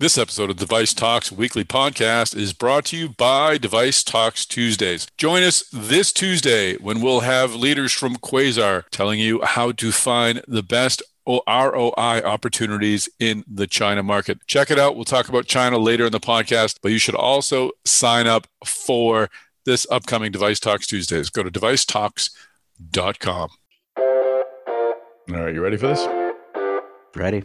This episode of Device Talks Weekly Podcast is brought to you by Device Talks Tuesdays. Join us this Tuesday when we'll have leaders from Quasar telling you how to find the best ROI opportunities in the China market. Check it out. We'll talk about China later in the podcast, but you should also sign up for this upcoming Device Talks Tuesdays. Go to devicetalks.com. All right, you ready for this? Ready.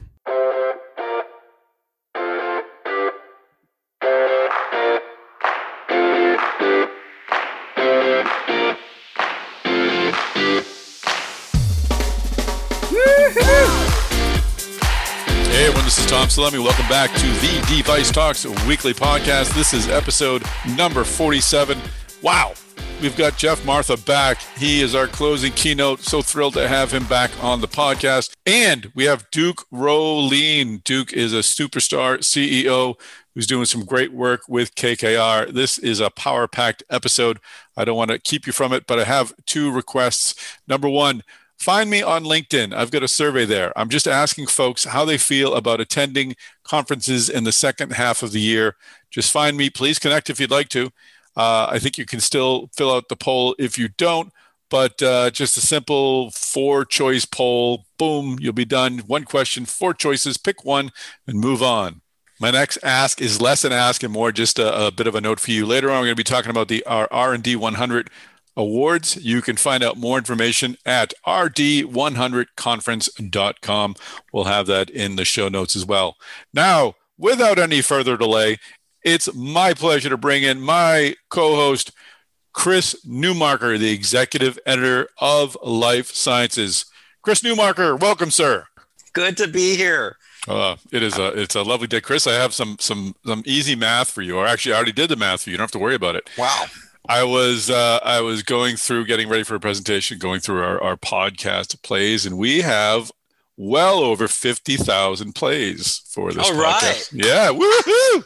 Tom Salemi. Welcome back to the Device Talks weekly podcast. This is episode number 47. Wow, we've got Jeff Martha back. He is our closing keynote. So thrilled to have him back on the podcast. And we have Duke Rollin. Duke is a superstar CEO who's doing some great work with KKR. This is a power packed episode. I don't want to keep you from it, but I have two requests. Number one, Find me on LinkedIn. I've got a survey there. I'm just asking folks how they feel about attending conferences in the second half of the year. Just find me. Please connect if you'd like to. Uh, I think you can still fill out the poll if you don't, but uh, just a simple four choice poll. Boom, you'll be done. One question, four choices. Pick one and move on. My next ask is less an ask and more just a, a bit of a note for you. Later on, we're going to be talking about the R&D 100 awards. You can find out more information at rd100conference.com. We'll have that in the show notes as well. Now, without any further delay, it's my pleasure to bring in my co host, Chris Newmarker, the executive editor of Life Sciences. Chris Newmarker, welcome, sir. Good to be here. Uh, it is a it's a lovely day, Chris. I have some some some easy math for you, or actually, I already did the math for you. You don't have to worry about it. Wow. I was uh, I was going through getting ready for a presentation, going through our, our podcast plays, and we have well over fifty thousand plays for this All podcast. right. Yeah, woohoo!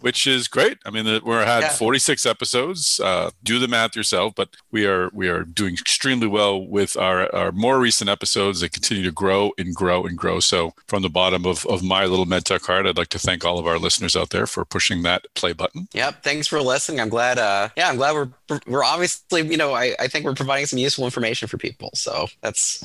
Which is great. I mean, we're had Yeah. 46 episodes. Uh, do the math yourself, but we are we are doing extremely well with our, our more recent episodes. They continue to grow and grow and grow. So, from the bottom of, of my little MedTech heart, I'd like to thank all of our listeners out there for pushing that play button. Yep. Thanks for listening. I'm glad. Uh, yeah, I'm glad we're we're obviously you know I, I think we're providing some useful information for people. So that's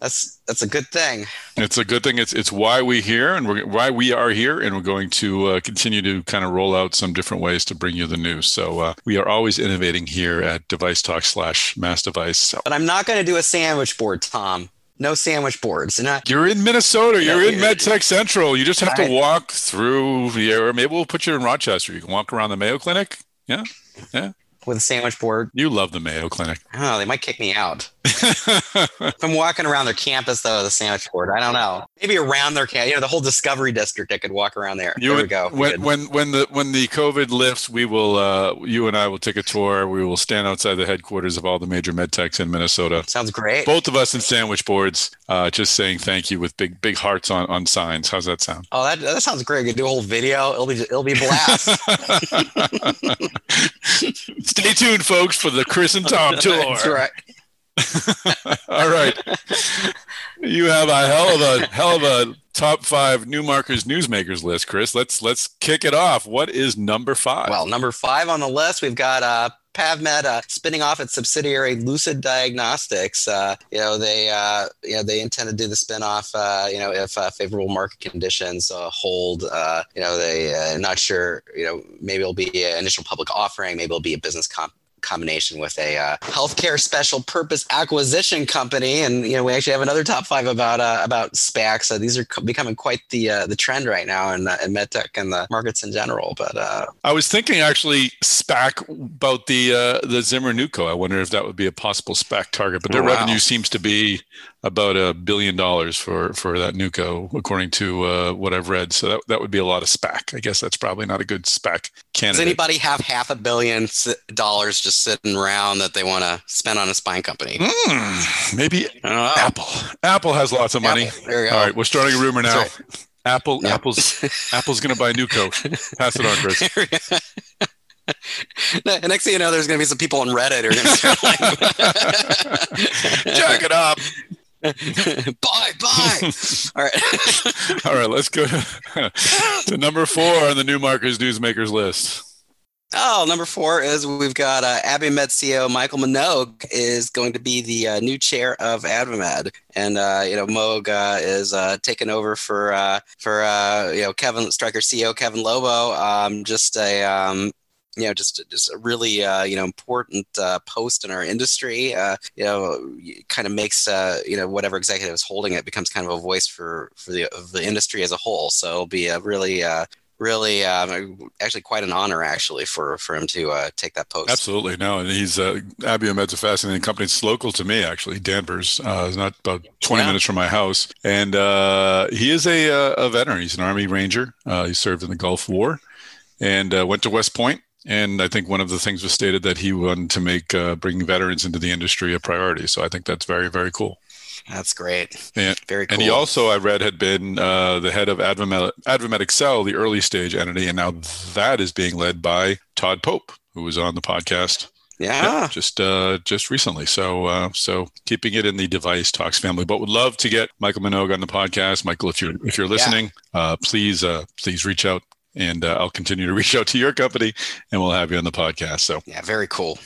that's that's a good thing. It's a good thing. It's it's why we here and we're, why we are here, and we're going to uh, continue to kind of roll out some different ways to bring you the news. So uh, we are always innovating here at Device Talk slash Mass Device. So But I'm not going to do a sandwich board, Tom. No sandwich boards. And I, you're in Minnesota. You're in. MedTech Central. You just have to walk through the area. Maybe we'll put you in Rochester. You can walk around the Mayo Clinic. Yeah. Yeah, with a sandwich board, you love the Mayo Clinic. I don't know. They might kick me out I'm walking around their campus though. the sandwich board. I don't know. Maybe around their camp. You know, the whole Discovery District. I could walk around there. You there we go. When when when the when the COVID lifts, we will uh, you and I will take a tour. We will stand outside the headquarters of all the major med techs in Minnesota. Sounds great. Both of us in sandwich boards, uh, just saying thank you with big big hearts on, on signs. How's that sound? Oh, that, that sounds great. We could do a whole video. It'll be it'll be a blast. Stay tuned, folks, for the Chris and Tom tour. That's right. All right, you have a hell of a hell of a top five new markers newsmakers list, Chris. Let's let's kick it off. What is number five? Well, number five on the list, we've got uh, PavMed uh, spinning off its subsidiary Lucid Diagnostics. Uh, you know, they uh, you know they intend to do the spinoff. Uh, you know, if uh, favorable market conditions uh, hold. Uh, you know, they not sure. You know, maybe it'll be an initial public offering. Maybe it'll be a business comp. Combination with a uh, healthcare special purpose acquisition company and you know we actually have another top five about uh, about SPACs so these are co- becoming quite the uh, the trend right now in, uh, in medtech and the markets in general but uh, I was thinking actually SPAC about the uh, the Zimmer Nuco. I wonder if that would be a possible SPAC target, but their Oh, wow. revenue seems to be about a billion dollars for for that Nuco, according to uh, what I've read. So that that would be a lot of SPAC. I guess that's probably not a good SPAC candidate. does anybody have half a billion dollars just sitting around that they want to spend on a spine company Hmm, maybe I don't know. Apple. Apple has lots of money. Apple. There you go. All right, we're starting a rumor now. Apple, Yeah. Apple's, Apple's going to buy Nuco. Pass it on, Chris. Ne- Next thing you know, there's going to be some people on Reddit who are going to start like, Jack it up. bye, bye. All right. All right, let's go to, to number four on the Newmarkers Newsmakers list. Oh, number four is we've got uh, Abiomed CEO Michael Minogue is going to be the uh, new chair of AdvaMed, and uh, you know Minogue uh, is uh, taking over for uh, for uh, you know Kevin Stryker CEO Kevin Lobo. Um, just a um, you know just just a really uh, you know important uh, post in our industry. Uh, you know kind of makes you know whatever executive is holding it becomes kind of a voice for for the the industry as a whole. So it'll be a really really um, actually quite an honor actually for for him to uh, take that post. Absolutely, no, and he's uh, Abiomed's a fascinating company. It's local to me actually. Danvers uh, is not about twenty yeah. minutes from my house, and uh, he is a, uh, a veteran. He's an Army Ranger. Uh, he served in the Gulf War, and uh, went to West Point. And I think one of the things was stated that he wanted to make bringing veterans into the industry a priority. So I think that's very very cool. That's great. And, Very cool. And he also, I read, had been uh, the head of Advamed, Advamed Accel, the early stage entity, and now that is being led by Todd Pope, who was on the podcast. Yeah. yeah just uh, just recently. So uh, so keeping it in the device talks family, but would love to get Michael Minogue on the podcast. Michael, if you're if you're listening, yeah. uh, please uh, please reach out, and uh, I'll continue to reach out to your company, and we'll have you on the podcast. So yeah, very cool.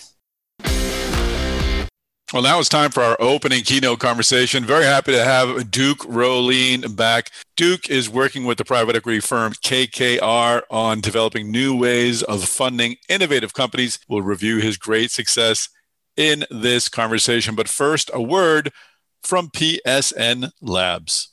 Well, now it's time for our opening keynote conversation. Very happy to have Duke Rollin back. Duke is working with the private equity firm KKR on developing new ways of funding innovative companies. We'll review his great success in this conversation. But first, a word from PSN Labs.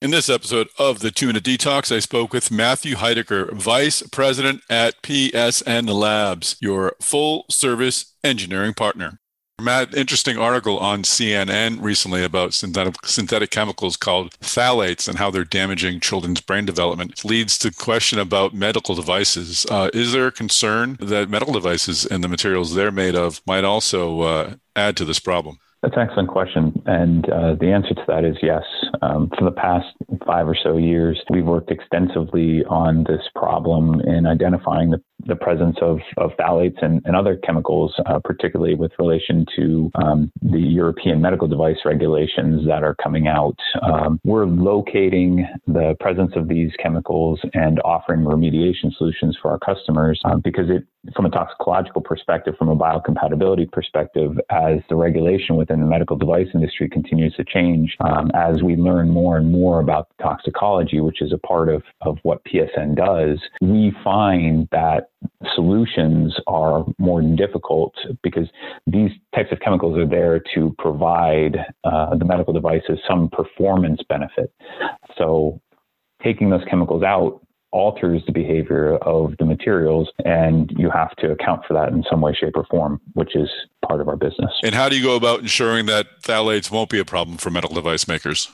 In this episode of the Tuna Detox, I spoke with Matthew Heidecker, Vice President at PSN Labs, your full service engineering partner. Matt, interesting article on CNN recently about synthetic, synthetic chemicals called phthalates and how they're damaging children's brain development. It leads to question about medical devices. Uh, is there a concern that medical devices and the materials they're made of might also uh, add to this problem? That's an excellent question. And uh, the answer to that is yes. Um, for the past five or so years, we've worked extensively on this problem in identifying the, the presence of, of phthalates and, and other chemicals, uh, particularly with relation to um, the European medical device regulations that are coming out. Um, we're locating the presence of these chemicals and offering remediation solutions for our customers uh, because it from a toxicological perspective, from a biocompatibility perspective, as the regulation within the medical device industry continues to change, um, as we learn more and more about toxicology, which is a part of, of what PSN does, we find that solutions are more difficult because these types of chemicals are there to provide uh, the medical devices some performance benefit. So taking those chemicals out alters the behavior of the materials and you have to account for that in some way shape or form which is part of our business and how do you go about ensuring that phthalates won't be a problem for medical device makers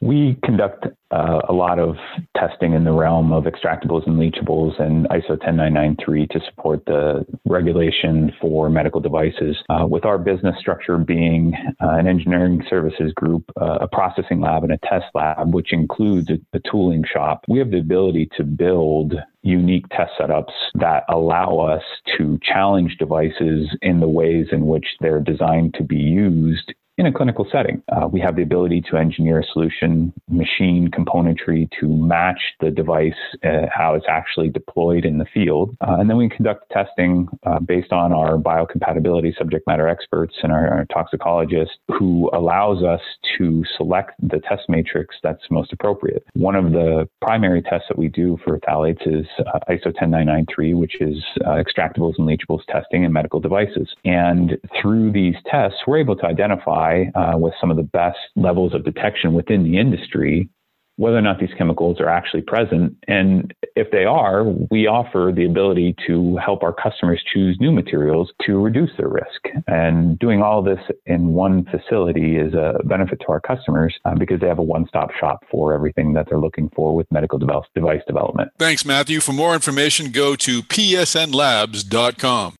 we conduct uh, a lot of testing in the realm of extractables and leachables and ISO 10993 to support the regulation for medical devices. Uh, with our business structure being uh, an engineering services group, uh, a processing lab, and a test lab, which includes a, a tooling shop, we have the ability to build unique test setups that allow us to challenge devices in the ways in which they're designed to be used in a clinical setting. Uh, we have the ability to engineer a solution, machine componentry to match the device, uh, how it's actually deployed in the field. Uh, and then we conduct testing uh, based on our biocompatibility subject matter experts and our, our, toxicologists who allows us to select the test matrix that's most appropriate. One of the primary tests that we do for phthalates is uh, ISO 10993, which is uh, extractables and leachables testing in medical devices. And through these tests, we're able to identify uh, with some of the best levels of detection within the industry whether or not these chemicals are actually present. And if they are, we offer the ability to help our customers choose new materials to reduce their risk. And doing all this in one facility is a benefit to our customers uh, because they have a one stop shop for everything that they're looking for with medical device development. Thanks, Matthew. For more information, go to psnlabs.com.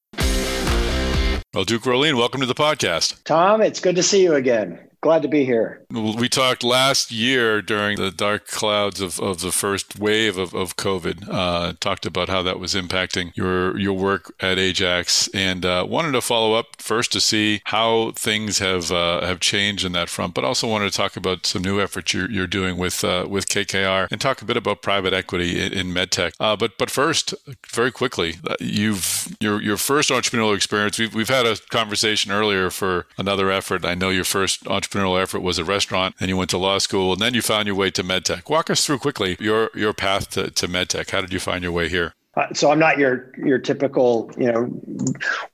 Well, Duke Rollin, welcome to the podcast. Tom, it's good to see you again. Glad to be here. We talked last year during the dark clouds of, of the first wave of, of COVID. Uh, talked about how that was impacting your your work at Ajax, and uh, wanted to follow up first to see how things have uh, have changed in that front, but also wanted to talk about some new efforts you're, you're doing with uh, with KKR and talk a bit about private equity in, in medtech. Uh, but but first, very quickly, uh, you've your your first entrepreneurial experience. We've we've had a conversation earlier for another effort. I know your first entrepreneurial entrepreneurial effort was a restaurant, and you went to law school, and then you found your way to medtech. Walk us through quickly your your path to, to medtech. How did you find your way here? Uh, so I'm not your your typical, you know,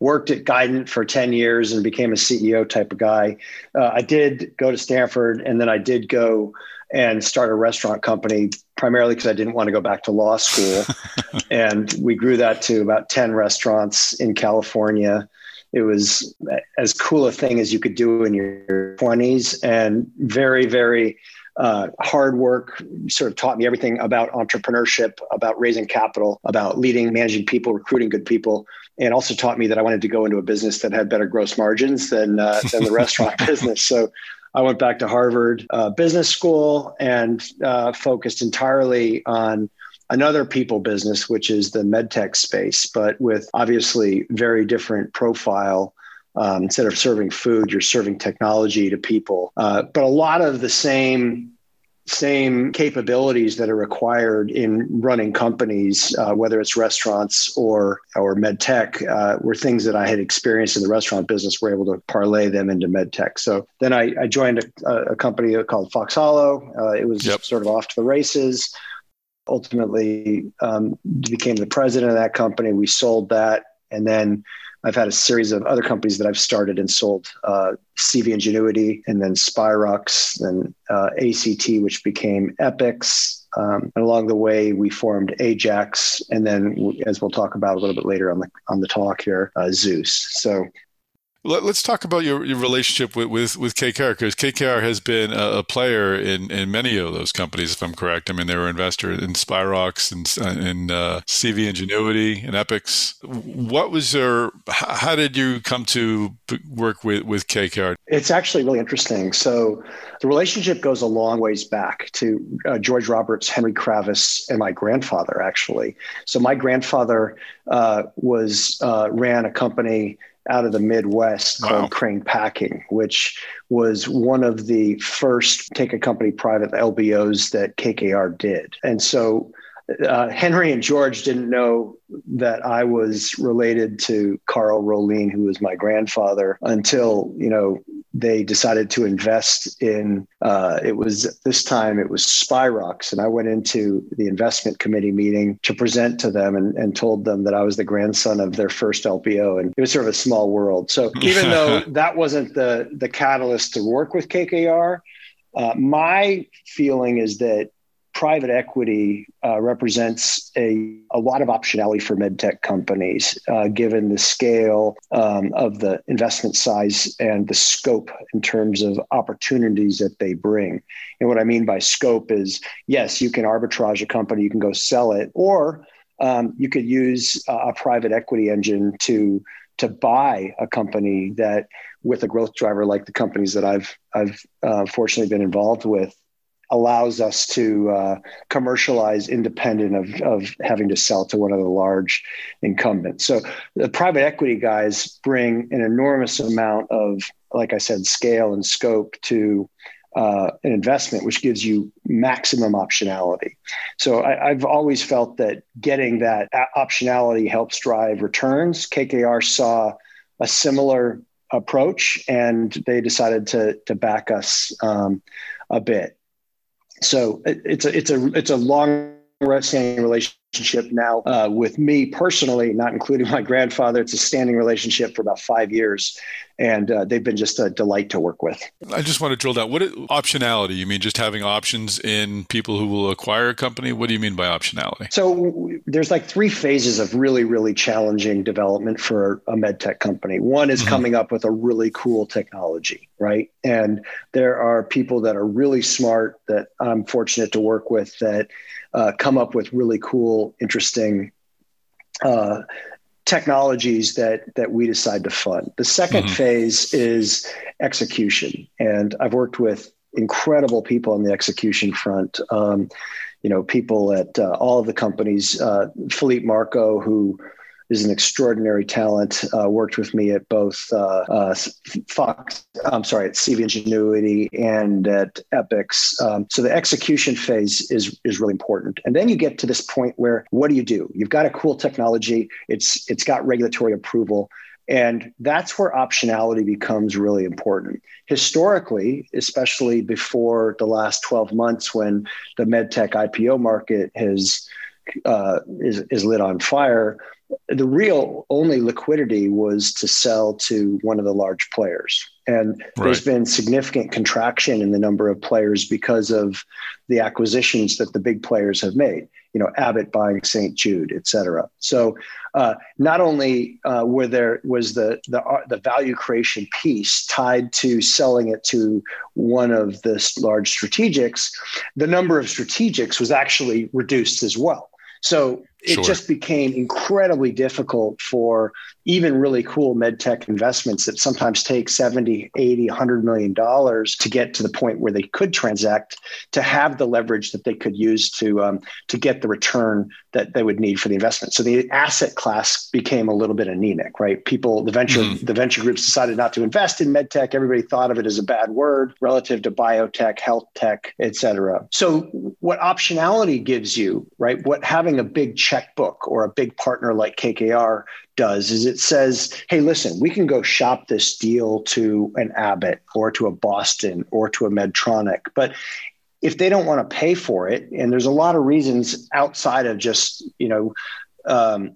worked at Guidant for 10 years and became a CEO type of guy. Uh, I did go to Stanford, and then I did go and start a restaurant company primarily because I didn't want to go back to law school. and we grew that to about 10 restaurants in California it was as cool a thing as you could do in your 20s and very very uh, hard work sort of taught me everything about entrepreneurship about raising capital about leading managing people recruiting good people and also taught me that i wanted to go into a business that had better gross margins than, uh, than the restaurant business. So I went back to Harvard uh, Business School and uh, focused entirely on another people business, which is the medtech space, but with obviously very different profile. Um, instead of serving food, you're serving technology to people. Uh, but a lot of the same same capabilities that are required in running companies, uh, whether it's restaurants or or medtech, uh, were things that I had experienced in the restaurant business. We're able to parlay them into medtech. So then I, I joined a, a, company called Fox Hollow. Uh, it was yep. sort of off to the races ultimately um, became the president of that company. We sold that, and then I've had a series of other companies that I've started and sold. Uh, CV Ingenuity, and then Spirox, then uh, ACT, which became Epix. Um, and along the way, we formed Ajax, and then, as we'll talk about a little bit later on the on the talk here, uh, Zeus. So let, us talk about your, your relationship with, with, with KKR because KKR has been a, a, player in, in many of those companies, if I'm correct. I mean, they were investor in Spirox and in uh, CV Ingenuity and Epix. What was your, how did you come to work with, with KKR? It's actually really interesting. So the relationship goes a long ways back to uh, George Roberts, Henry Kravis, and my grandfather, actually. So my grandfather uh, was uh, ran a company out of the Midwest wow. called Crane Packing, which was one of the first take a company private LBOs that KKR did. And so uh, Henry and George didn't know that I was related to Carl Rollin, who was my grandfather, until you know they decided to invest in. Uh, it was this time it was Spirox, and I went into the investment committee meeting to present to them and, and told them that I was the grandson of their first LBO, and it was sort of a small world. So even though that wasn't the the catalyst to work with KKR. Uh, my feeling is that private equity uh, represents a, a lot of optionality for medtech companies, uh, given the scale um, of the investment size and the scope in terms of opportunities that they bring. And what I mean by scope is yes, you can arbitrage a company, you can go sell it, or um, you could use a private equity engine to to buy a company that with a growth driver like the companies that I've I've uh, fortunately been involved with allows us to uh, commercialize independent of, of having to sell to one of the large incumbents. So the private equity guys bring an enormous amount of, like I said, scale and scope to uh, an investment, which gives you maximum optionality. So I, have always felt that getting that optionality helps drive returns. KKR saw a similar approach, and they decided to to back us um, a bit so it, it's a it's a it's a long standing relationship now uh, with me personally, not including my grandfather. It's a standing relationship for about five years, and uh, they've been just a delight to work with. I just want to drill down. What is, optionality? You mean just having options in people who will acquire a company? What do you mean by optionality? So there's like three phases of really, really challenging development for a med tech company. One is mm-hmm. coming up with a really cool technology, right? And there are people that are really smart that I'm fortunate to work with that uh, come up with really cool, interesting uh, technologies that that we decide to fund. The 2nd mm-hmm. phase is execution, and I've worked with incredible people on the execution front. Um, you know, people at uh, all of the companies. Uh, Philippe Marco, who is an extraordinary talent. Uh, worked with me at both uh, uh, Fox, I'm sorry, at CV Ingenuity and at Epix. Um, so the execution phase is is really important. And then you get to this point where what do you do? You've got a cool technology. It's it's got regulatory approval. And that's where optionality becomes really important. Historically, especially before the last 12 months when the medtech IPO market has uh, is, is lit on fire, the real only liquidity was to sell to one of the large players. And right. there's been significant contraction in the number of players because of the acquisitions that the big players have made. You know, Abbott buying St. Jude, et cetera. So, uh, not only uh, were there was the the uh, the value creation piece tied to selling it to one of the large strategics, the number of strategics was actually reduced as well. So it sure. just became incredibly difficult for even really cool med tech investments that sometimes take 70 80 100 million dollars to get to the point where they could transact to have the leverage that they could use to um, to get the return that they would need for the investment. So the asset class became a little bit anemic right? People the venture mm-hmm. the venture groups decided not to invest in med tech. Everybody thought of it as a bad word relative to biotech health tech et cetera. So what optionality gives you right? What having a big checkbook or a big partner like KKR does is it says, hey, listen, we can go shop this deal to an Abbott or to a Boston or to a Medtronic. But if they don't want to pay for it, and there's a lot of reasons outside of just, you know, um,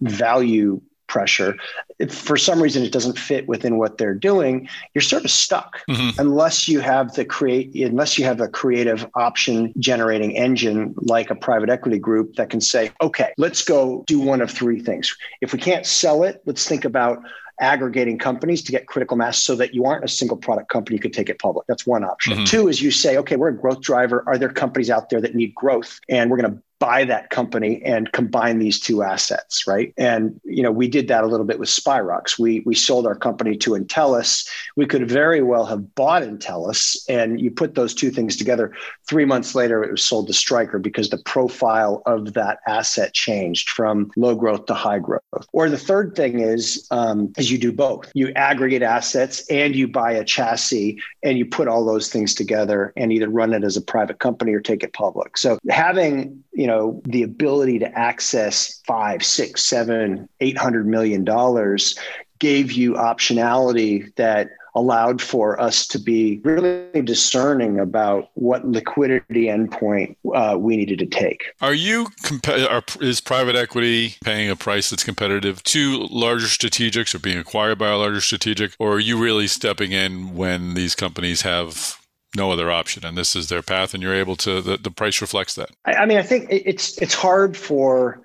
value pressure. If for some reason it doesn't fit within what they're doing, you're sort of stuck mm-hmm. unless you have the create unless you have a creative option generating engine like a private equity group that can say, okay, let's go do one of three things. If we can't sell it, let's think about aggregating companies to get critical mass so that you aren't a single product company, you could take it public. That's one option. Mm-hmm. Two is you say, okay, we're a growth driver. Are there companies out there that need growth? And we're going to buy that company and combine these two assets, right? And you know, we did that a little bit with Spirox. We we sold our company to Entellus. We could very well have bought Entellus, and you put those two things together. Three months later, it was sold to Stryker because the profile of that asset changed from low growth to high growth. Or the third thing is um, is you do both. You aggregate assets and you buy a chassis, and you put all those things together and either run it as a private company or take it public. So having you know the ability to access five six seven eight hundred million dollars gave you optionality that allowed for us to be really discerning about what liquidity endpoint uh, we needed to take. Are you are, is private equity paying a price that's competitive to larger strategics or being acquired by a larger strategic, or are you really stepping in when these companies have no other option and this is their path and you're able to the, the price reflects that I, I mean i think it's it's hard for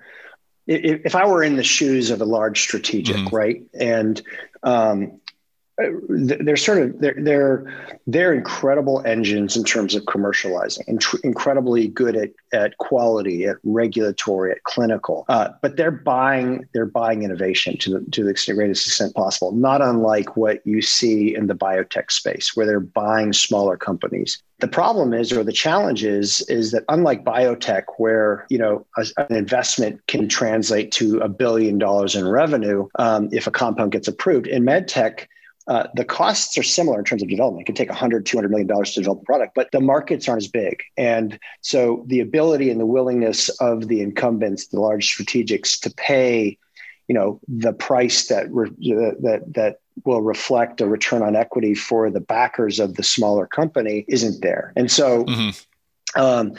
if, I were in the shoes of a large strategic mm-hmm. right and um, they're sort of they're they're they're incredible engines in terms of commercializing and tr- incredibly good at at quality at regulatory at clinical. Uh, but they're buying they're buying innovation to the to the greatest extent possible not unlike what you see in the biotech space where they're buying smaller companies. The problem is or the challenge is is that unlike biotech where you know a, an investment can translate to a billion dollars in revenue um, if a compound gets approved in medtech uh, the costs are similar in terms of development. It can take 100, 200 million dollars to develop a product, but the markets aren't as big. And so the ability and the willingness of the incumbents, the large strategics, to pay, you know, the price that re- that that will reflect a return on equity for the backers of the smaller company isn't there. And so. Mm-hmm. Um,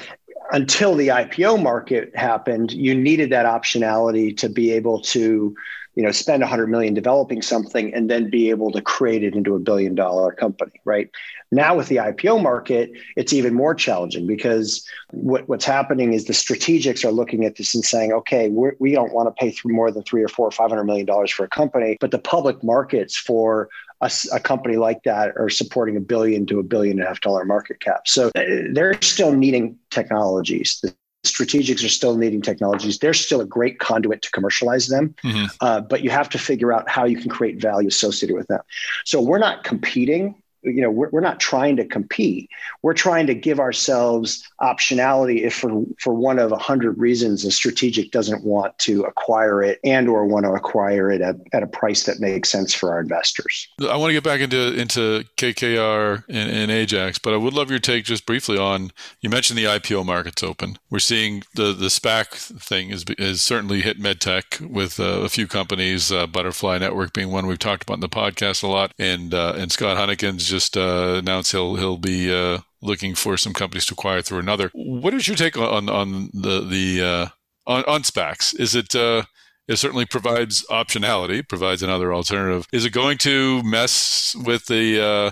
until the IPO market happened, you needed that optionality to be able to you know spend 100 million developing something and then be able to create it into a billion dollar company right now with the ipo market it's even more challenging because what, what's happening is the strategics are looking at this and saying okay we're, we do not want to pay more than three or four or 500 million dollars for a company but the public markets for a, a, company like that are supporting a billion to a billion and a half dollar market cap. So uh, they're still needing technologies. The strategics are still needing technologies. They're still a great conduit to commercialize them, mm-hmm. uh, but you have to figure out how you can create value associated with them. So we're not competing you know we're, we're not trying to compete. We're trying to give ourselves optionality if for for one of a hundred reasons a strategic doesn't want to acquire it and or want to acquire it at, at a price that makes sense for our investors. I want to get back into into kkr and, and ajax but i would love your take just briefly on you mentioned the ipo markets open. We're seeing the the spac thing is, is certainly hit medtech with uh, a few companies uh, butterfly network being one we've talked about in the podcast a lot and uh, and scott Huennekens just uh, announced he'll he'll be uh, looking for some companies to acquire through another. What is your take on on the the uh, on, on SPACs? Is it uh, it certainly provides optionality, provides another alternative. Is it going to mess with the uh,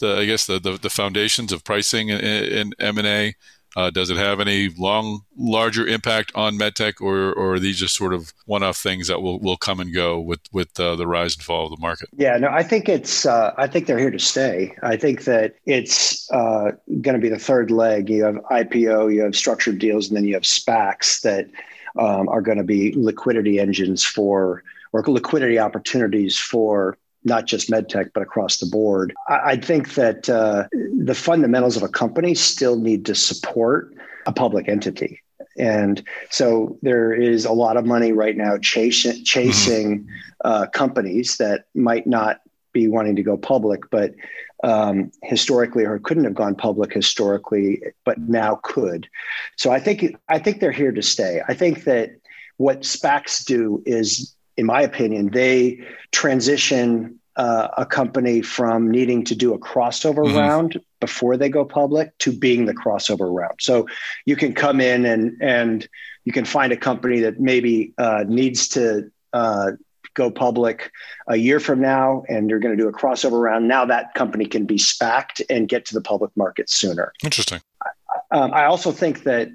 the I guess the, the, the foundations of pricing in M and A? Uh, does it have any long, larger impact on medtech, or, or are these just sort of one-off things that will, will come and go with with uh, the rise and fall of the market? Yeah, no, I think it's uh, I think they're here to stay. I think that it's uh, going to be the third leg. You have IPO, you have structured deals, and then you have SPACs that um, are going to be liquidity engines for or liquidity opportunities for not just medtech, but across the board. I, I think that uh, the fundamentals of a company still need to support a public entity. And so there is a lot of money right now chasing, chasing mm-hmm. uh, companies that might not be wanting to go public, but um, historically or couldn't have gone public historically, but now could. So I think I think they're here to stay. I think that what SPACs do is in my opinion, they transition uh, a company from needing to do a crossover mm-hmm. round before they go public to being the crossover round. So you can come in and and you can find a company that maybe uh, needs to uh, go public a year from now, and you're going to do a crossover round. Now that company can be spacked and get to the public market sooner. Interesting. Um, I also think that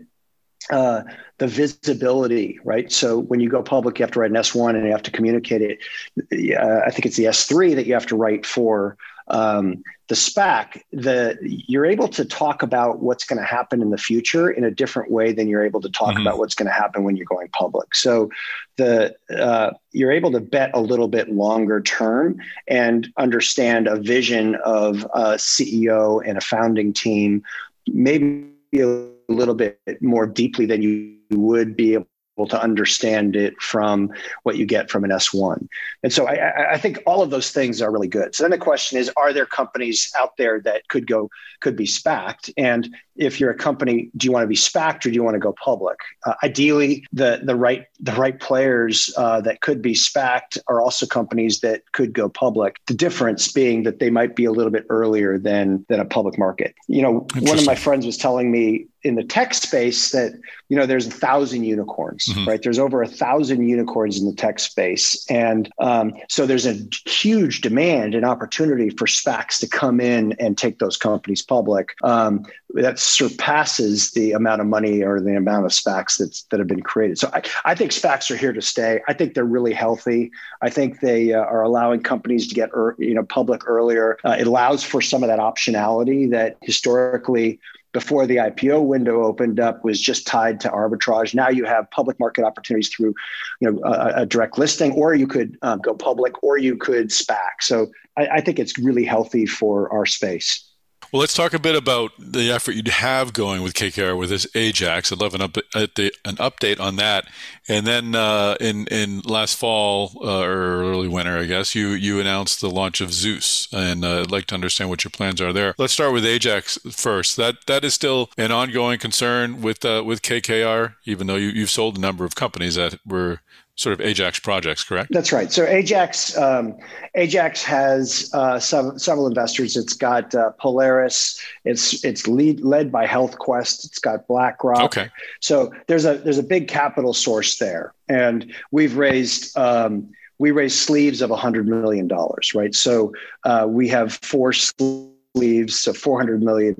uh, the visibility, right? So when you go public, you have to write an S1 and you have to communicate it. Uh, I think it's the S3 that you have to write for um, the SPAC. The you're able to talk about what's going to happen in the future in a different way than you're able to talk mm-hmm. about what's going to happen when you're going public. So the uh, you're able to bet a little bit longer term and understand a vision of a CEO and a founding team, maybe a little bit more deeply than you would be able to understand it from what you get from an S1. And so I, I, think all of those things are really good. So then the question is, are there companies out there that could go, could be SPACed? And if you're a company, do you want to be SPACed or do you want to go public? Uh, ideally, the the right the right players uh, that could be SPACed are also companies that could go public. The difference being that they might be a little bit earlier than than a public market. You know, one of my friends was telling me in the tech space that you know there's a thousand unicorns mm-hmm. right there's over a thousand unicorns in the tech space and um, so there's a huge demand and opportunity for SPACs to come in and take those companies public um, that surpasses the amount of money or the amount of SPACs that's, that have been created. So I, I think SPACs are here to stay. I think they're really healthy. I think they uh, are allowing companies to get er, you know public earlier. Uh, it allows for some of that optionality that historically before the IPO window opened up was just tied to arbitrage. Now you have public market opportunities through, you know, a, a direct listing, or you could um, go public, or you could SPAC. So I, I think it's really healthy for our space. Well, let's talk a bit about the effort you'd have going with KKR with this Ajax. I'd love an, update, an update on that. And then uh, in in last fall uh, or early winter, I guess you you announced the launch of Zeus, and uh, I'd like to understand what your plans are there. Let's start with Ajax first. That that is still an ongoing concern with uh, with KKR, even though you, you've sold a number of companies that were sort of Ajax projects, correct? That's right. So Ajax um, Ajax has uh, some, several investors. It's got uh, Polaris. It's it's lead, led by HealthQuest. It's got BlackRock. Okay. So there's a there's a big capital source there, and we've raised. Um, we raised sleeves of $100 million, right? So uh, we have four sleeves, so $400 million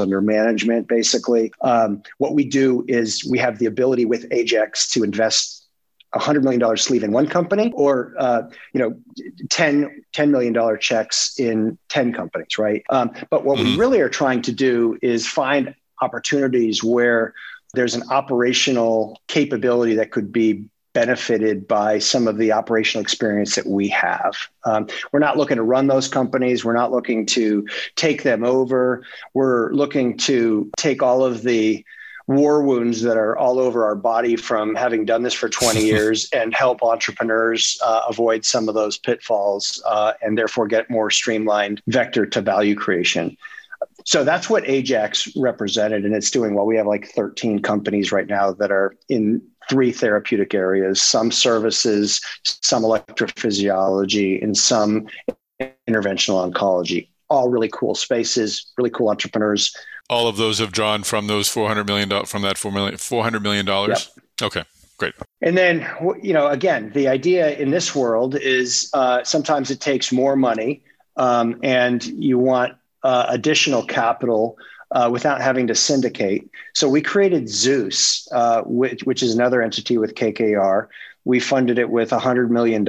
under management, basically. Um, what we do is we have the ability with Ajax to invest a hundred million dollar sleeve in one company or uh, you know 10 $10 million checks in 10 companies right um, but what mm-hmm. we really are trying to do is find opportunities where there's an operational capability that could be benefited by some of the operational experience that we have. Um, we're not looking to run those companies. We're not looking to take them over. We're looking to take all of the war wounds that are all over our body from having done this for 20 years and help entrepreneurs uh, avoid some of those pitfalls uh, and therefore get more streamlined vector to value creation. So that's what Ajax represented, and it's doing well. We have like 13 companies right now that are in three therapeutic areas some services, some electrophysiology, and some interventional oncology. All really cool spaces, really cool entrepreneurs. All of those have drawn from those $400 million, from that $400 million? Yep. Okay. Great. And then, you know, again, the idea in this world is uh, sometimes it takes more money um, and you want uh, additional capital uh, without having to syndicate. So we created Zeus, uh, which, which is another entity with KKR. We funded it with $100 million.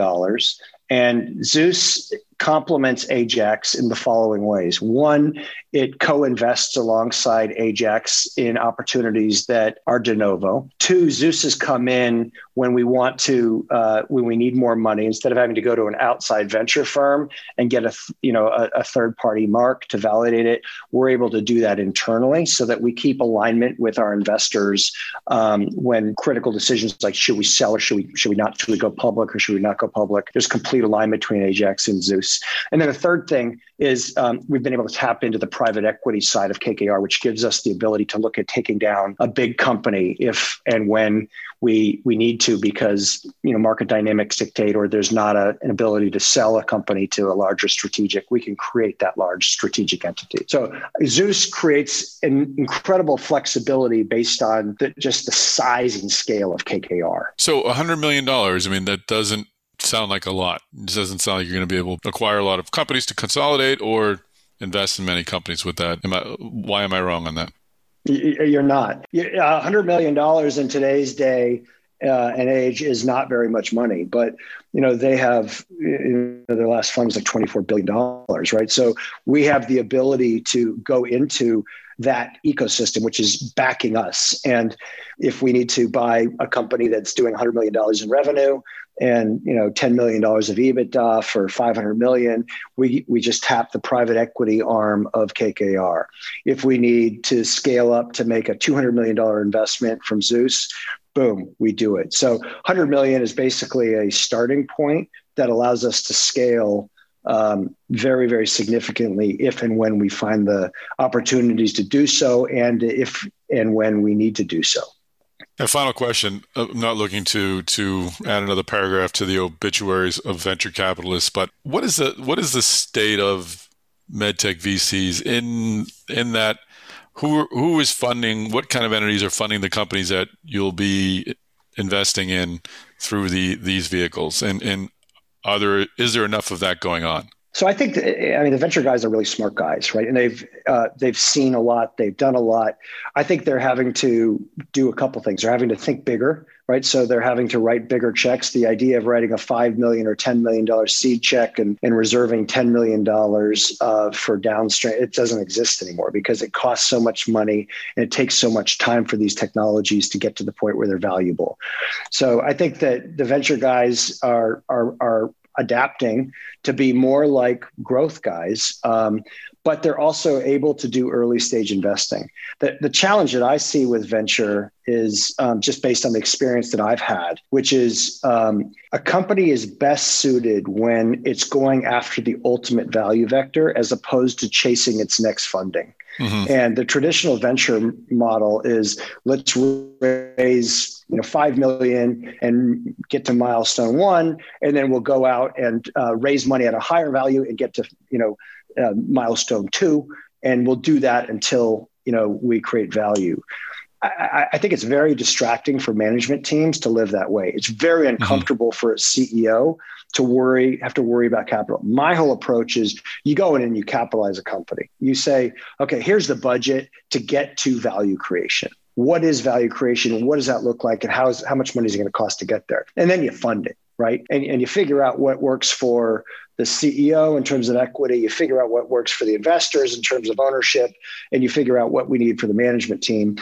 And Zeus complements Ajax in the following ways. One, it co invests alongside Ajax in opportunities that are de novo. Two, Zeus has come in when we want to, uh, when we need more money, instead of having to go to an outside venture firm and get a, you know, a, a third party mark to validate it. We're able to do that internally so that we keep alignment with our investors um, when critical decisions like should we sell or should we should we not should we go public or should we not go public? There's complete alignment between Ajax and Zeus. And then the third thing is um, we've been able to tap into the private equity side of KKR, which gives us the ability to look at taking down a big company if and when we we need to because you know market dynamics dictate or there's not a, an ability to sell a company to a larger strategic we can create that large strategic entity. So zeus creates an incredible flexibility based on the, just the size and scale of kkr so $100 million i mean that doesn't sound like a lot. It doesn't sound like you're going to be able to acquire a lot of companies to consolidate or invest in many companies with that. Am I, why am I wrong on that? You're not. A hundred million dollars in today's day uh, and age is not very much money, but you know they have you know, their last fund was like 24 billion dollars, right? So we have the ability to go into that ecosystem, which is backing us. And if we need to buy a company that's doing 100 million dollars in revenue, and you know 10 million dollars of EBITDA for 500 million we we just tap the private equity arm of KKR if we need to scale up to make a 200 million dollar investment from Zeus boom we do it. So 100 million is basically a starting point that allows us to scale um, very very significantly if and when we find the opportunities to do so and if and when we need to do so a final question. Uh, I'm not looking to to add another paragraph to the obituaries of venture capitalists, but what is the what is the state of medtech VCs in in that who who is funding what kind of entities are funding the companies that you'll be investing in through the these vehicles and and are there is there enough of that going on? So I think, I mean, the venture guys are really smart guys, right? And they've uh, they've seen a lot, they've done a lot. I think they're having to do a couple things. They're having to think bigger, right? So they're having to write bigger checks. The idea of writing a five million or ten million dollar seed check and, and reserving ten million dollars uh, for downstream, it doesn't exist anymore because it costs so much money and it takes so much time for these technologies to get to the point where they're valuable. So I think that the venture guys are are are adapting to be more like growth guys. Um, but they're also able to do early stage investing. The, the challenge that I see with venture is um, just based on the experience that I've had, which is um, a company is best suited when it's going after the ultimate value vector as opposed to chasing its next funding. Mm-hmm. And the traditional venture model is let's raise you know five million and get to milestone one, and then we'll go out and uh, raise money at a higher value and get to you know uh, milestone two, and we'll do that until you know we create value. I, I, think it's very distracting for management teams to live that way. It's very mm-hmm. uncomfortable mm-hmm. for a CEO to worry, have to worry about capital. My whole approach is you go in and you capitalize a company. You say, okay, here's the budget to get to value creation. What is value creation and what does that look like and how, is, how much money is it going to cost to get there? And then you fund it, right? And, and you figure out what works for the CEO in terms of equity, you figure out what works for the investors in terms of ownership, and you figure out what we need for the management team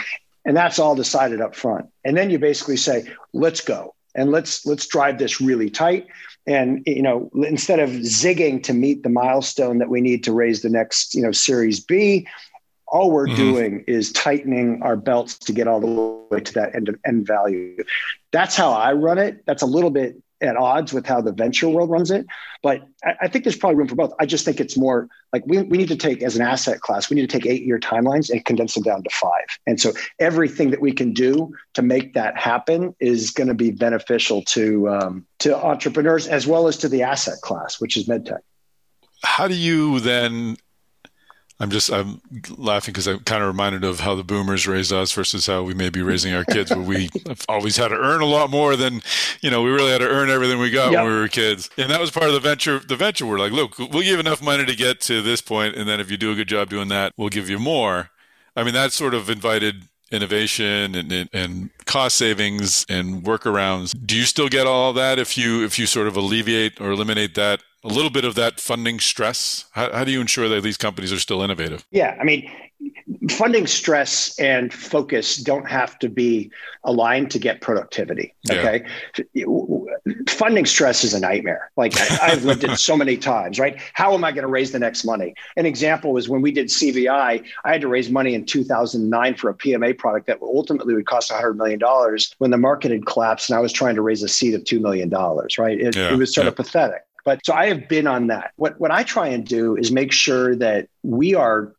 and that's all decided up front. And then you basically say, let's go and let's let's drive this really tight and you know instead of zigging to meet the milestone that we need to raise the next you know series b all we're mm-hmm. doing is tightening our belts to get all the way to that end of end value that's how i run it that's a little bit at odds with how the venture world runs it. But I, I, think there's probably room for both. I just think it's more like we, we need to take, as an asset class, we need to take eight year timelines and condense them down to five. And so everything that we can do to make that happen is going to be beneficial to, um, to entrepreneurs as well as to the asset class, which is medtech. How do you then I'm just I'm laughing because I'm kind of reminded of how the boomers raised us versus how we may be raising our kids, where we always had to earn a lot more than you know we really had to earn everything we got yep. when we were kids, and that was part of the venture. The venture, we're like, look, we'll give enough money to get to this point, and then if you do a good job doing that, we'll give you more. I mean, that sort of invited innovation and, and cost savings and workarounds. Do you still get all that if you if you sort of alleviate or eliminate that a little bit of that funding stress? How, how do you ensure that these companies are still innovative? Yeah, I mean, funding stress and focus don't have to be aligned to get productivity. Okay. Yeah. Funding stress is a nightmare. Like I, have lived it so many times, right? How am I going to raise the next money? An example was when we did CVI, I had to raise money in 2009 for a PMA product that ultimately would cost $100 million when the market had collapsed and I was trying to raise a seed of $2 million, right? It, yeah. it was sort yeah. of pathetic. But so I have been on that. What what I try and do is make sure that we are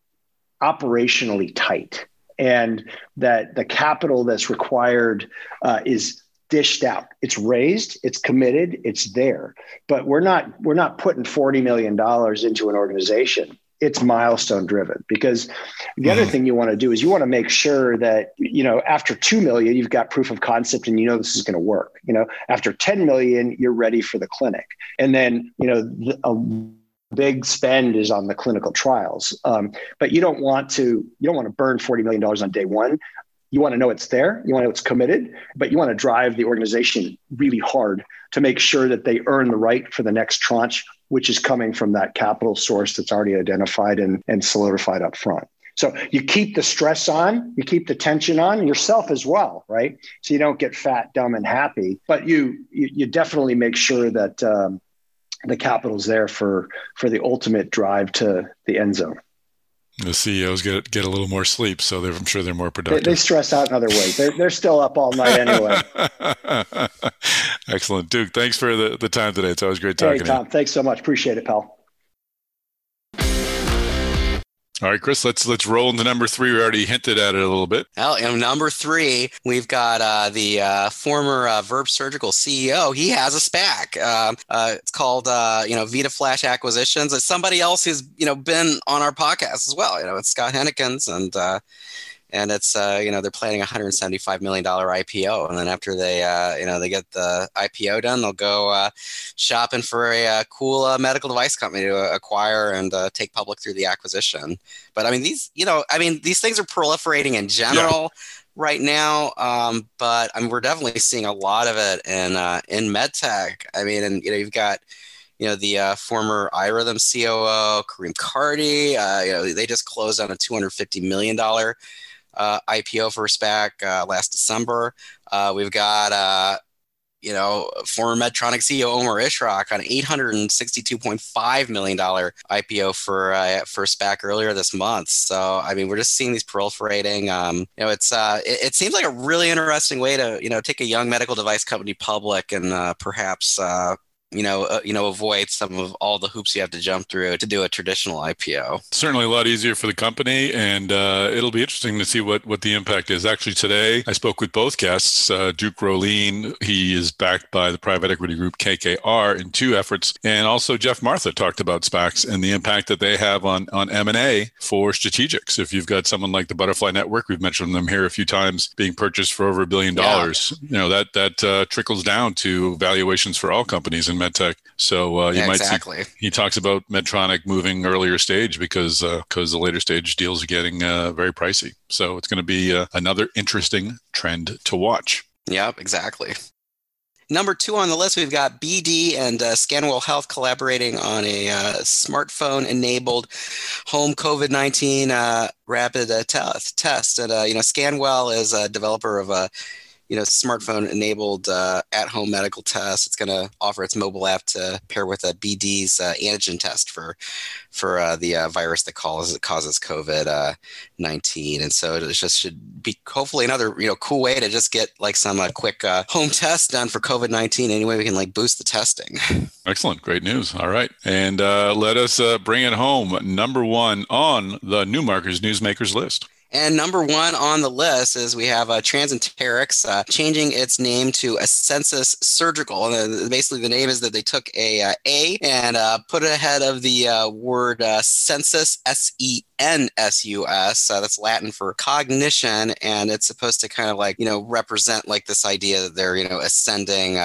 operationally tight and that the capital that's required uh, is dished out it's raised it's committed it's there but we're not we're not putting 40 million dollars into an organization it's milestone driven. Because the other mm-hmm. thing you want to do is you want to make sure that you know after 2 million you've got proof of concept and you know this is going to work you know? After 10 million you're ready for the clinic. And then you know the, a big spend is on the clinical trials. Um, but you don't want to you don't want to burn 40 million dollars on day one you want to know it's there you want to know it's committed but you want to drive the organization really hard to make sure that they earn the right for the next tranche which is coming from that capital source that's already identified and, and solidified up front. So you keep the stress on, you keep the tension on yourself as well, right? So you don't get fat, dumb, and happy, but you you, you definitely make sure that um, the capital's there for for the ultimate drive to the end zone the CEOs get get a little more sleep, so I'm sure they're more productive. They, they, stress out in other ways. They're they're still up all night anyway. Excellent, Duke. Thanks for the, the time today. It's always great talking hey, Tom, to you. Thanks so much. Appreciate it, pal. All right, Chris, let's let's roll into number three. We already hinted at it a little bit. Well, in number three, we've got uh, the uh, former uh, Verb Surgical CEO. He has a SPAC. Um, uh, it's called uh, you know Vita Flash Acquisitions. It's somebody else who's you know been on our podcast as well. You know, it's Scott Huennekens and uh, and it's uh, you know they're planning a 175 million dollar IPO, and then after they uh, you know they get the IPO done, they'll go uh, shopping for a, uh, cool uh, medical device company to acquire and uh, take public through the acquisition. But I mean these you know I mean these things are proliferating in general. Yeah. Right now, um, but I mean, we're definitely seeing a lot of it in in medtech. I mean, and you know, you've got you know the uh, former iRhythm COO Kareem Karti. Uh, you know they just closed on a 250 million dollar uh, IPO for SPAC uh, last December. Uh, we've got uh, you know, former Medtronic CEO Omar Ishrak on $862.5 million IPO for uh, for SPAC earlier this month. So, I mean, we're just seeing these proliferating. Um, you know, it's uh, it, it, seems like a really interesting way to you know take a young medical device company public and uh, perhaps uh, you know, uh, you know, avoid some of all the hoops you have to jump through to do a traditional IPO. Certainly a lot easier for the company, and uh, it'll be interesting to see what what the impact is. Actually, today I spoke with both guests. Uh, Duke Rollin, he is backed by the private equity group KKR in two efforts, and also Geoff Martha talked about SPACs and the impact that they have on on M and A for strategics. If you've got someone like the Butterfly Network, we've mentioned them here a few times, being purchased for over a billion dollars. Yeah. You know that that uh, trickles down to valuations for all companies in medtech. So uh, you yeah, might exactly. see he talks about Medtronic moving earlier stage because because uh, the later stage deals are getting uh, very pricey. So it's going to be uh, another interesting trend to watch. Yep, exactly. Number two on the list, we've got BD and uh, Scanwell Health collaborating on a uh, smartphone enabled home COVID 19 uh, rapid uh, test. test. And, uh, you know, Scanwell is a developer of a you know, smartphone enabled uh, at home medical test. It's going to offer its mobile app to pair with a BD's uh, antigen test for for uh, the uh, virus that causes causes COVID uh, nineteen. And so it just should be hopefully another you know cool way to just get like some uh, quick home test done for COVID nineteen. Anyway, we can like boost the testing. Excellent, great news. All right, and let us bring it home. Number one on the Newmarkers Newsmakers list. And number one on the list is we have uh, Transenterix uh, changing its name to Asensus Surgical. And basically, the name is that they took a uh, A and uh, put it ahead of the uh, word uh, sensus, S E N S U S. That's Latin for cognition, and it's supposed to kind of like you know represent like this idea that they're you know ascending,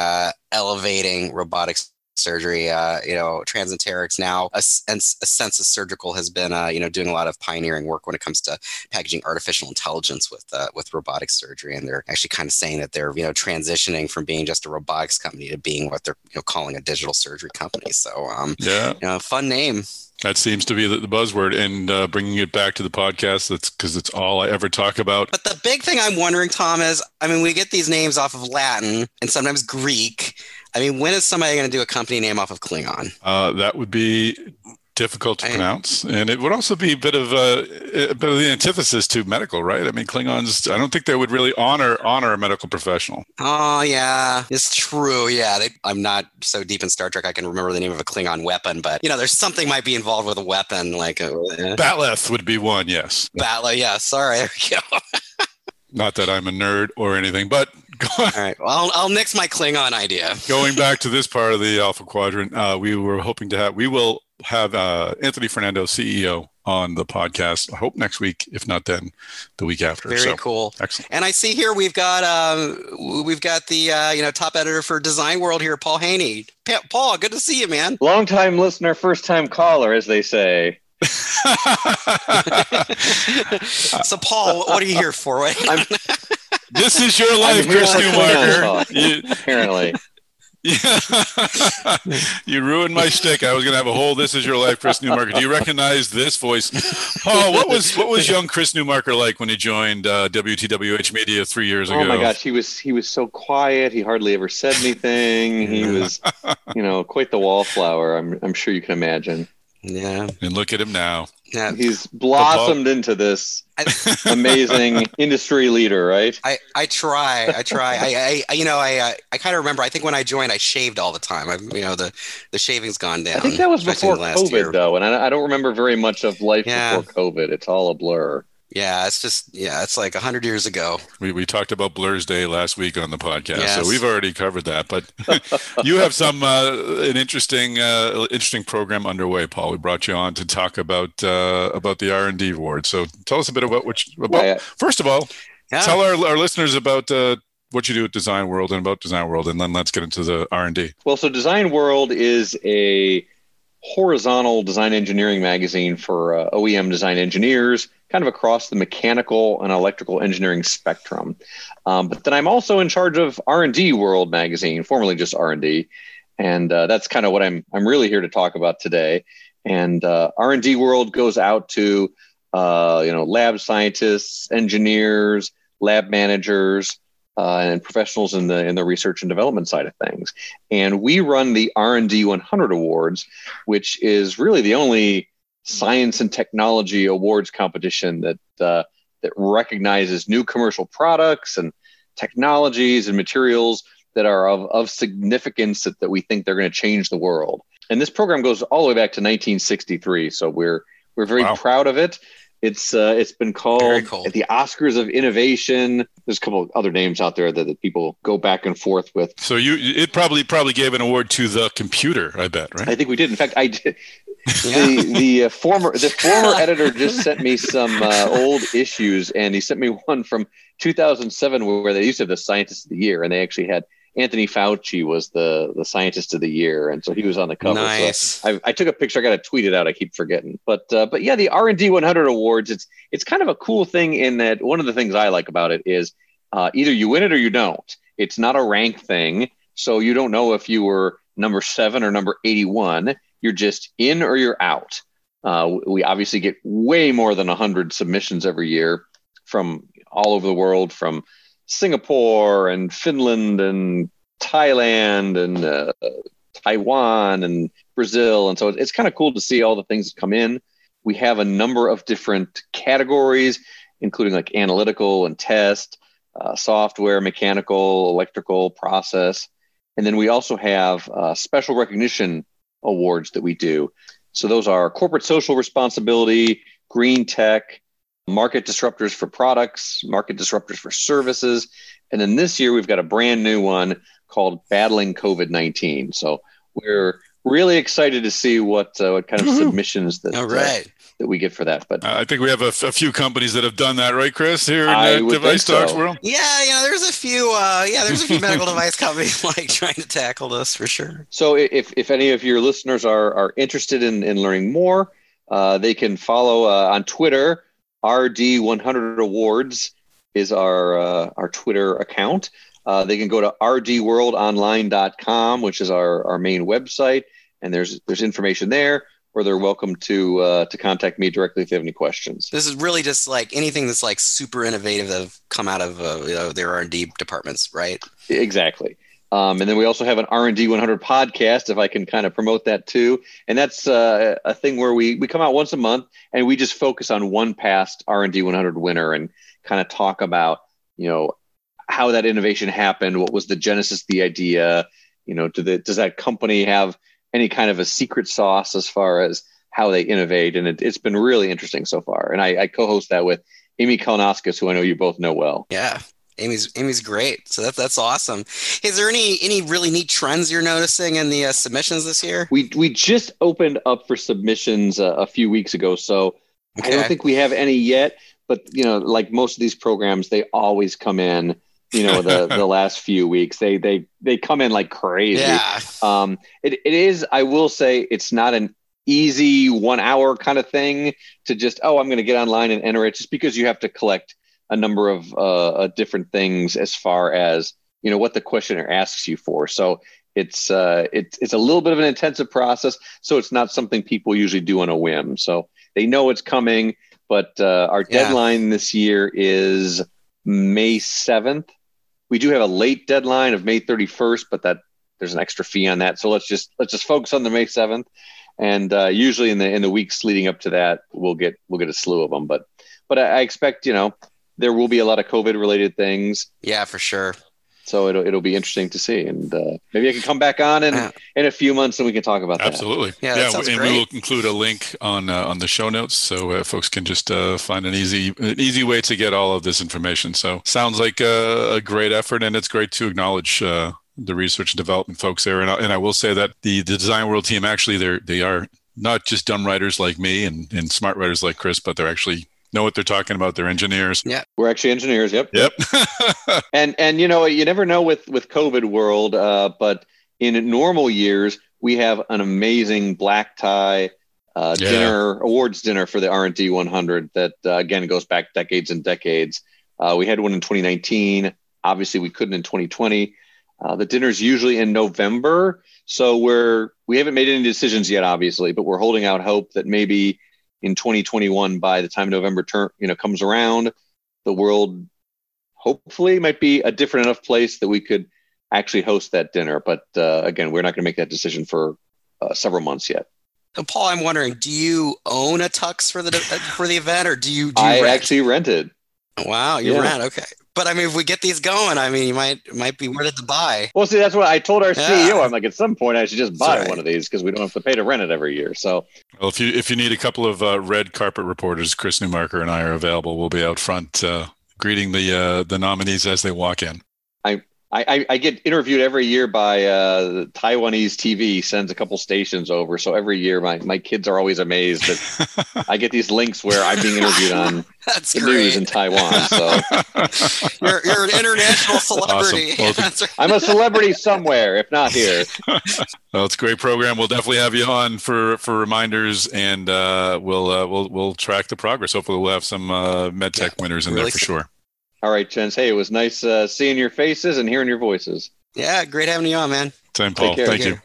elevating robotics surgery. Uh, you know, Transenterix now, a, Asensus Surgical has been, uh, you know, doing a lot of pioneering work when it comes to packaging artificial intelligence with uh, with robotic surgery, and they're actually kind of saying that they're, you know, transitioning from being just a robotics company to being what they're, you know, calling a digital surgery company. So, um, yeah, you know, fun name. That seems to be the, the buzzword, and uh, bringing it back to the podcast. That's because it's all I ever talk about. But the big thing I'm wondering, Tom, is I mean, we get these names off of Latin and sometimes Greek. I mean, when is somebody going to do a company name off of Klingon? Uh, that would be difficult to pronounce, and it would also be a bit of a, a, bit of the antithesis to medical, right? I mean, Klingons. I don't think they would really honor honor a medical professional. Oh yeah, it's true. Yeah, they, I'm not so deep in Star Trek. I can remember the name of a Klingon weapon, but you know, there's something might be involved with a weapon, like a, eh. Bat'leth would be one. Yes, Batleth. Yeah, sorry. There we go. not that I'm a nerd or anything, but all right. Well, I'll, I'll nix my Klingon idea. Going back to this part of the Alpha Quadrant, uh, we were hoping to have, we will have uh, Anthony Fernando, CEO, on the podcast. I hope next week, if not then, the week after. Very so, cool. Excellent. And I see here we've got um, we've got the uh, you know top editor for Design World here, Paul Heney. Pa- Paul, good to see you, man. Long time listener, first time caller, as they say. so, Paul, what are you here for? This is your life, Chris Newmarker. You, apparently. Yeah. you ruined my stick. I was going to have a whole "This Is Your Life," Chris Newmarker. Do you recognize this voice, Paul? What was what was young Chris Newmarker like when he joined uh, WTWH Media three years ago? Oh my gosh, he was he was so quiet. He hardly ever said anything. He was, you know, quite the wallflower. I'm I'm sure you can imagine. Yeah. And look at him now. Yeah. He's blossomed into this amazing industry leader, right? I, I try. I try. I, I you know, I uh, I, I kind of remember I think when I joined I shaved all the time. I you know, the the shaving's gone down. I think that was before COVID year. though, and I, I don't remember very much of life yeah. before COVID. It's all a blur. Yeah, it's just yeah, it's like hundred years ago. We we talked about Blur's Day last week on the podcast, yes. so we've already covered that. But you have some uh, an interesting uh, interesting program underway, Paul. We brought you on to talk about uh, about the R and D award. So tell us a bit about what you, about. Yeah, yeah. First of all, yeah. tell our our listeners about uh, what you do at Design World and about Design World, and then let's get into the R and D. Well, so Design World is a horizontal design engineering magazine for uh, OEM design engineers, kind of across the mechanical and electrical engineering spectrum. Um, but then I'm also in charge of R&D World magazine, formerly just R&D, and uh, that's kind of what I'm I'm really here to talk about today. And uh, R&D World goes out to uh, you know lab scientists, engineers, lab managers, uh, and professionals in the in the research and development side of things. And we run the R&D 100 Awards, which is really the only science and technology awards competition that uh, that recognizes new commercial products and technologies and materials that are of, of significance that, that we think they're going to change the world. And this program goes all the way back to 1963. So we're we're very wow. proud of it. It's uh, it's been called cool. the Oscars of Innovation. There's a couple of other names out there that, that people go back and forth with. So you it probably probably gave an award to the computer. I bet, right? I think we did. In fact, I did. the the uh, former the former editor just sent me some uh, old issues, and he sent me one from 2007 where they used to have the Scientist of the Year, and they actually had Anthony Fauci was the the scientist of the year, and so he was on the cover. Nice. So I, I, took a picture. I got to tweet it out. I keep forgetting, but uh, but yeah, the R and D 100 awards. It's it's kind of a cool thing in that one of the things I like about it is uh, either you win it or you don't. It's not a rank thing. So you don't know if you were number seven or number 81. You're just in or you're out. Uh, we obviously get way more than 100 submissions every year from all over the world, from Singapore and Finland and Thailand and uh, Taiwan and Brazil. And so it's kind of cool to see all the things that come in. We have a number of different categories, including like analytical and test, uh, software, mechanical, electrical, process. And then we also have uh, special recognition awards that we do. So those are corporate social responsibility, green tech, market disruptors for products, market disruptors for services. And then this year we've got a brand new one called Battling COVID 19. So we're really excited to see what uh, what kind of submissions that, All right. uh, that we get for that. But Uh, I think we have a, f- a few companies that have done that, right, Chris? Here in the device think talks so. world. Yeah, you know, there's a few. Uh, yeah, there's a few medical device companies like trying to tackle this for sure. So if, if any of your listeners are, are interested in, in learning more, uh, they can follow uh, on Twitter. RD100 Awards is our uh, our Twitter account. Uh, they can go to rdworldonline.com, which is our, our main website, and there's there's information there. Or they're welcome to uh, to contact me directly if they have any questions. This is really just like anything that's like super innovative that have come out of uh, you know, their R and D departments, right? Exactly. Um, and then we also have an R&D 100 podcast, if I can kind of promote that too. And that's uh, a thing where we, we come out once a month and we just focus on one past R&D 100 winner and kind of talk about, you know, how that innovation happened. What was the genesis the idea? You know, do the, does that company have any kind of a secret sauce as far as how they innovate? And it, it's been really interesting so far. And I, I co-host that with Amy Kalnauskas, who I know you both know well. Yeah. Amy's Amy's great. So that's that's awesome. Is there any any really neat trends you're noticing in the uh, submissions this year? We we just opened up for submissions uh, a few weeks ago, so I don't think we have any yet. But you know, like most of these programs, they always come in. You know, the the last few weeks, they they they come in like crazy. yeah. Um, it it is. I will say, it's not an easy one hour kind of thing to just oh, I'm going to get online and enter it, just because you have to collect a number of uh, uh, different things as far as you know what the questioner asks you for. So it's uh, it's it's a little bit of an intensive process. So it's not something people usually do on a whim. So they know it's coming, but uh, our Yeah. deadline this year is May seventh. We do have a late deadline of May thirty first, but that there's an extra fee on that. So let's just let's just focus on the May seventh. And uh, usually in the in the weeks leading up to that, we'll get we'll get a slew of them. But but I, I expect you know there will be a lot of COVID related things. Yeah, for sure. So it'll it'll be interesting to see, and uh, maybe I can come back on in, Yeah. in a few months and we can talk about that. Absolutely. Yeah, that sounds and great. we will include a link on uh, on the show notes so uh, folks can just uh, find an easy an easy way to get all of this information. So sounds like a, a great effort, and it's great to acknowledge. Uh, the research and development folks there, and I, and I will say that the, the Design World team actually they're they are not just dumb writers like me and, and smart writers like Chris, but they're actually know what they're talking about. They're engineers. Yeah, we're actually engineers. Yep. Yep. And and you know you never know with with COVID world, uh, but in normal years we have an amazing black tie uh, Yeah. dinner awards dinner for the R and D 100 that uh, again goes back decades and decades. Uh, we had one in 2019. Obviously, we couldn't in 2020. Uh, the dinner's usually in November, so we're we haven't made any decisions yet, obviously, but we're holding out hope that maybe in 2021, by the time November turn you know comes around, the world hopefully might be a different enough place that we could actually host that dinner. But uh, again, we're not going to make that decision for uh, several months yet. So Paul, I'm wondering, do you own a tux for the for the event, or do you? Do you I rent? actually rented. Wow, you Yeah. rent. Okay, but I mean, if we get these going, I mean, you might it might be worth it to buy. Well, see, that's what I told our Yeah. CEO. I'm like, at some point, I should just buy That's right. one of these because we don't have to pay to rent it every year. So Well, if you if you need a couple of uh, red carpet reporters, Chris Newmarker and I are available. We'll be out front uh, greeting the uh, the nominees as they walk in. I, I, I get interviewed every year by uh, Taiwanese TV sends a couple stations over. So every year, my, my kids are always amazed that I get these links where I'm being interviewed on That's the news in Taiwan. So You're you're an international celebrity. Well, That's right. I'm a celebrity somewhere, if not here. well, it's a great program. We'll definitely have you on for for reminders, and uh, we'll uh, we'll we'll track the progress. Hopefully, we'll have some uh, medtech winners in really there for soon. sure. All right, gents. Hey, it was nice uh, seeing your faces and hearing your voices. Yeah, great having you on, man. Same, Paul. Thank you.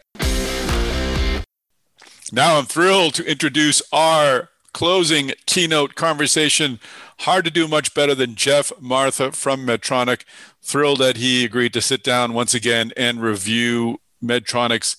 Now I'm thrilled to introduce our closing keynote conversation. Hard to do much better than Geoff Martha from Medtronic. Thrilled that he agreed to sit down once again and review Medtronic's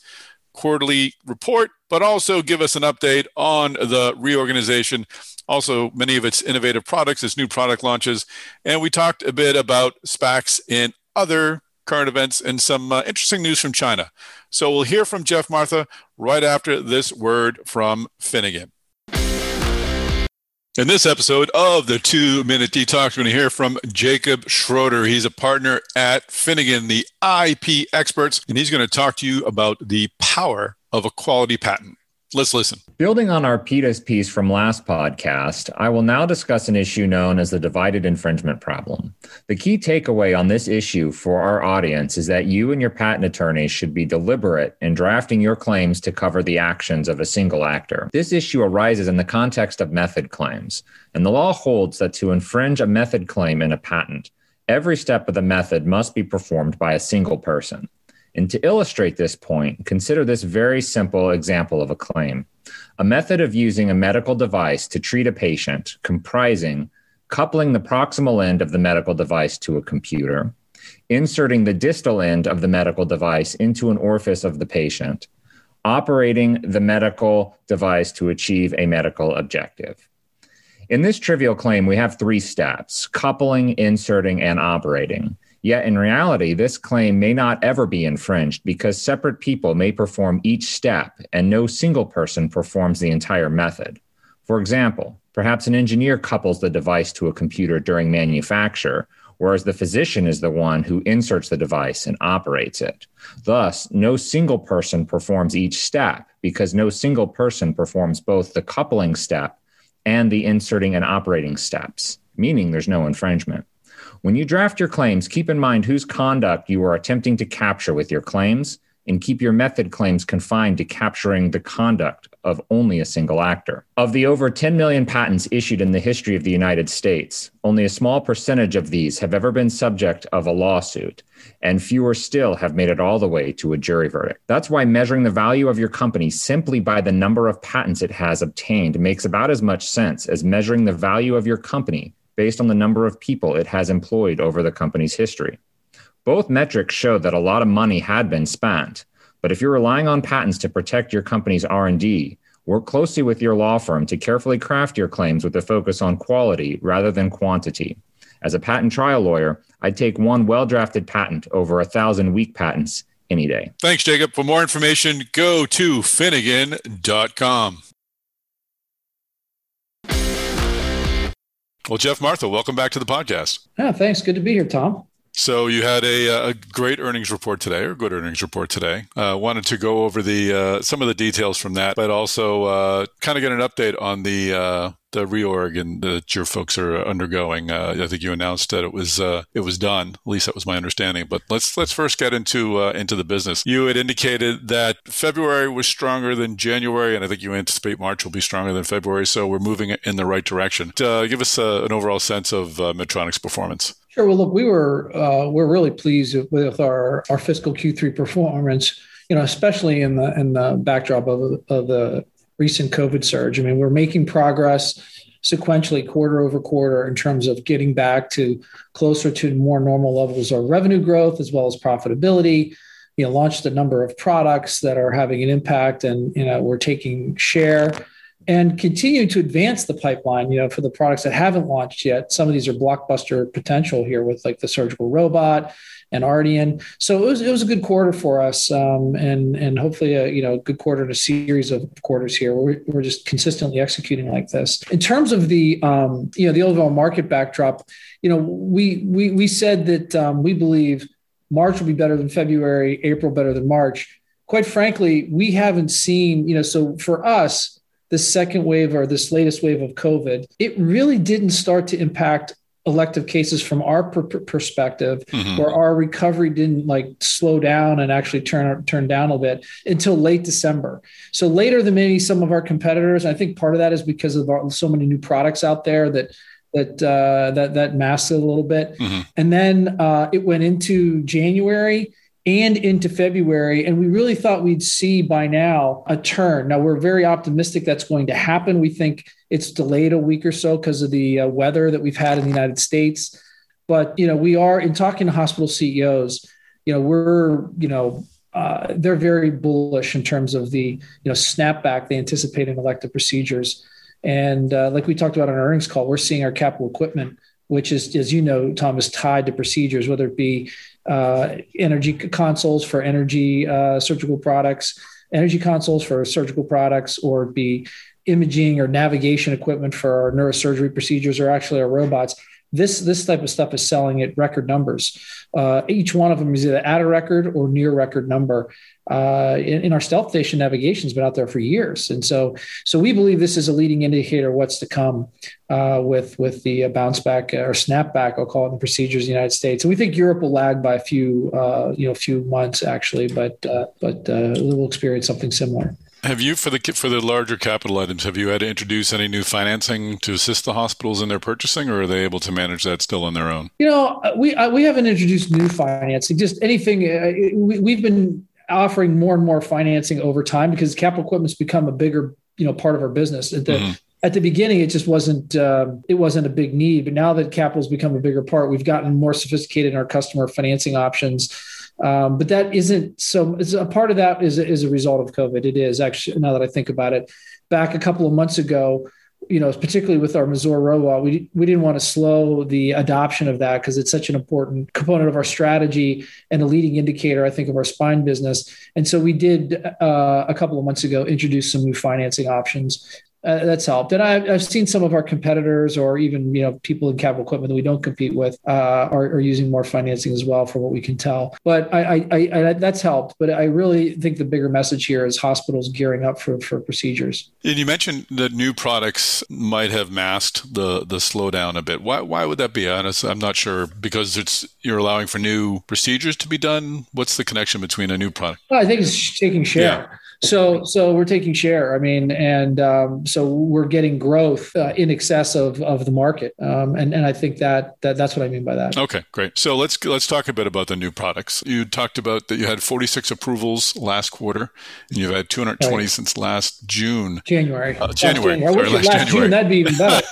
quarterly report, but also give us an update on the reorganization, also many of its innovative products, its new product launches. And we talked a bit about SPACs and other current events and some uh, interesting news from China. So we'll hear from Geoff Martha right after this word from Finnegan. In this episode of the Two Minute Detox, we're going to hear from Jacob Schroeder. He's a partner at Finnegan, the IP experts, and he's going to talk to you about the power of a quality patent. Let's listen. Building on our PETA's piece from last podcast, I will now discuss an issue known as the divided infringement problem. The key takeaway on this issue for our audience is that you and your patent attorneys should be deliberate in drafting your claims to cover the actions of a single actor. This issue arises in the context of method claims, and the law holds that to infringe a method claim in a patent, every step of the method must be performed by a single person. And to illustrate this point, consider this very simple example of a claim a method of using a medical device to treat a patient comprising coupling the proximal end of the medical device to a computer, inserting the distal end of the medical device into an orifice of the patient, operating the medical device to achieve a medical objective. In this trivial claim, we have three steps coupling, inserting, and operating. Yet in reality, this claim may not ever be infringed because separate people may perform each step and no single person performs the entire method. For example, perhaps an engineer couples the device to a computer during manufacture, whereas the physician is the one who inserts the device and operates it. Thus, no single person performs each step because no single person performs both the coupling step and the inserting and operating steps, meaning there's no infringement. When you draft your claims, keep in mind whose conduct you are attempting to capture with your claims and keep your method claims confined to capturing the conduct of only a single actor. Of the over 10 million patents issued in the history of the United States, only a small percentage of these have ever been subject of a lawsuit, and fewer still have made it all the way to a jury verdict. That's why measuring the value of your company simply by the number of patents it has obtained makes about as much sense as measuring the value of your company based on the number of people it has employed over the company's history. Both metrics show that a lot of money had been spent, but if you're relying on patents to protect your company's R&D, work closely with your law firm to carefully craft your claims with a focus on quality rather than quantity. As a patent trial lawyer, I'd take one well-drafted patent over a thousand weak patents any day. Thanks, Jacob. For more information, go to finnegan.com. Well, Geoff Martha, welcome back to the podcast. Yeah, thanks. Good to be here, Tom. So you had a, a great earnings report today, or good earnings report today. Uh, wanted to go over the uh, some of the details from that, but also uh, kind of get an update on the uh, the reorg and that your folks are undergoing. Uh, I think you announced that it was uh, it was done. At least that was my understanding. But let's let's first get into uh, into the business. You had indicated that February was stronger than January, and I think you anticipate March will be stronger than February. So we're moving in the right direction. Uh, give us uh, an overall sense of uh, Medtronic's performance. Sure. Well, look, we were uh, we're really pleased with our our fiscal Q3 performance. You know, especially in the in the backdrop of, of the recent COVID surge. I mean, we're making progress sequentially quarter over quarter in terms of getting back to closer to more normal levels of revenue growth as well as profitability. You know, launched a number of products that are having an impact, and you know, we're taking share and continue to advance the pipeline. You know, for the products that haven't launched yet, some of these are blockbuster potential here with like the surgical robot and Ardian. So it was it was a good quarter for us, um, and and hopefully a you know good quarter in a series of quarters here. We're, we're just consistently executing like this. In terms of the um, you know the overall market backdrop, you know we we we said that um, we believe March will be better than February, April better than March. Quite frankly, we haven't seen you know so for us the second wave or this latest wave of COVID, it really didn't start to impact elective cases from our per- perspective mm-hmm. where our recovery didn't like slow down and actually turn turn down a bit until late december so later than maybe some of our competitors i think part of that is because of our, so many new products out there that that uh, that that masked it a little bit mm-hmm. and then uh, it went into january and into February. And we really thought we'd see by now a turn. Now, we're very optimistic that's going to happen. We think it's delayed a week or so because of the uh, weather that we've had in the United States. But, you know, we are in talking to hospital CEOs, you know, we're, you know, uh, they're very bullish in terms of the you know snapback they anticipate in elective procedures. And uh, like we talked about on our earnings call, we're seeing our capital equipment, which is, as you know, Tom, is tied to procedures, whether it be uh, energy consoles for energy uh, surgical products, energy consoles for surgical products, or be imaging or navigation equipment for our neurosurgery procedures, or actually our robots this this type of stuff is selling at record numbers. Uh, each one of them is either at a record or near record number. Uh, in, in, our StealthStation navigation has been out there for years, and so so we believe this is a leading indicator of what's to come uh, with with the bounce back or snapback, I'll call it, in the procedures in the United States. And we think Europe will lag by a few uh, you know few months actually, but uh, but uh, we'll experience something similar. Have you for the for the larger capital items? Have you had to introduce any new financing to assist the hospitals in their purchasing, or are they able to manage that still on their own? You know, uh, we uh, we haven't introduced new financing. Just anything. Uh, we, we've been offering more and more financing over time because capital equipment's become a bigger you know part of our business. At the, mm-hmm. At the beginning, it just wasn't uh, it wasn't a big need, but now that capital's become a bigger part, we've gotten more sophisticated in our customer financing options. Um, but that isn't so. It's a part of that is is a result of COVID. It is actually now that I think about it. Back a couple of months ago, you know, particularly with our Mazor robot, we we didn't want to slow the adoption of that because it's such an important component of our strategy and a leading indicator, I think, of our spine business. And so we did uh, a couple of months ago introduce some new financing options uh, that's helped. And I've, I've seen some of our competitors or even you know people in capital equipment that we don't compete with uh, are, are, using more financing as well, from what we can tell. But I, I, I, that's helped. But I really think the bigger message here is hospitals gearing up for, for procedures. And you mentioned that new products might have masked the the slowdown a bit. Why why would that be? Honest, I'm not sure because it's you're allowing for new procedures to be done. What's the connection between a new product? Well, I think it's taking share. Yeah. So, so we're taking share. I mean, and um, so we're getting growth uh, in excess of, of the market, um, and and I think that that that's what I mean by that. Okay, great. So let's let's talk a bit about the new products. You talked about that you had 46 approvals last quarter, and you've had 220 right. since last June. January. Uh, January. January. Sorry, last, last January. June. That'd be even better.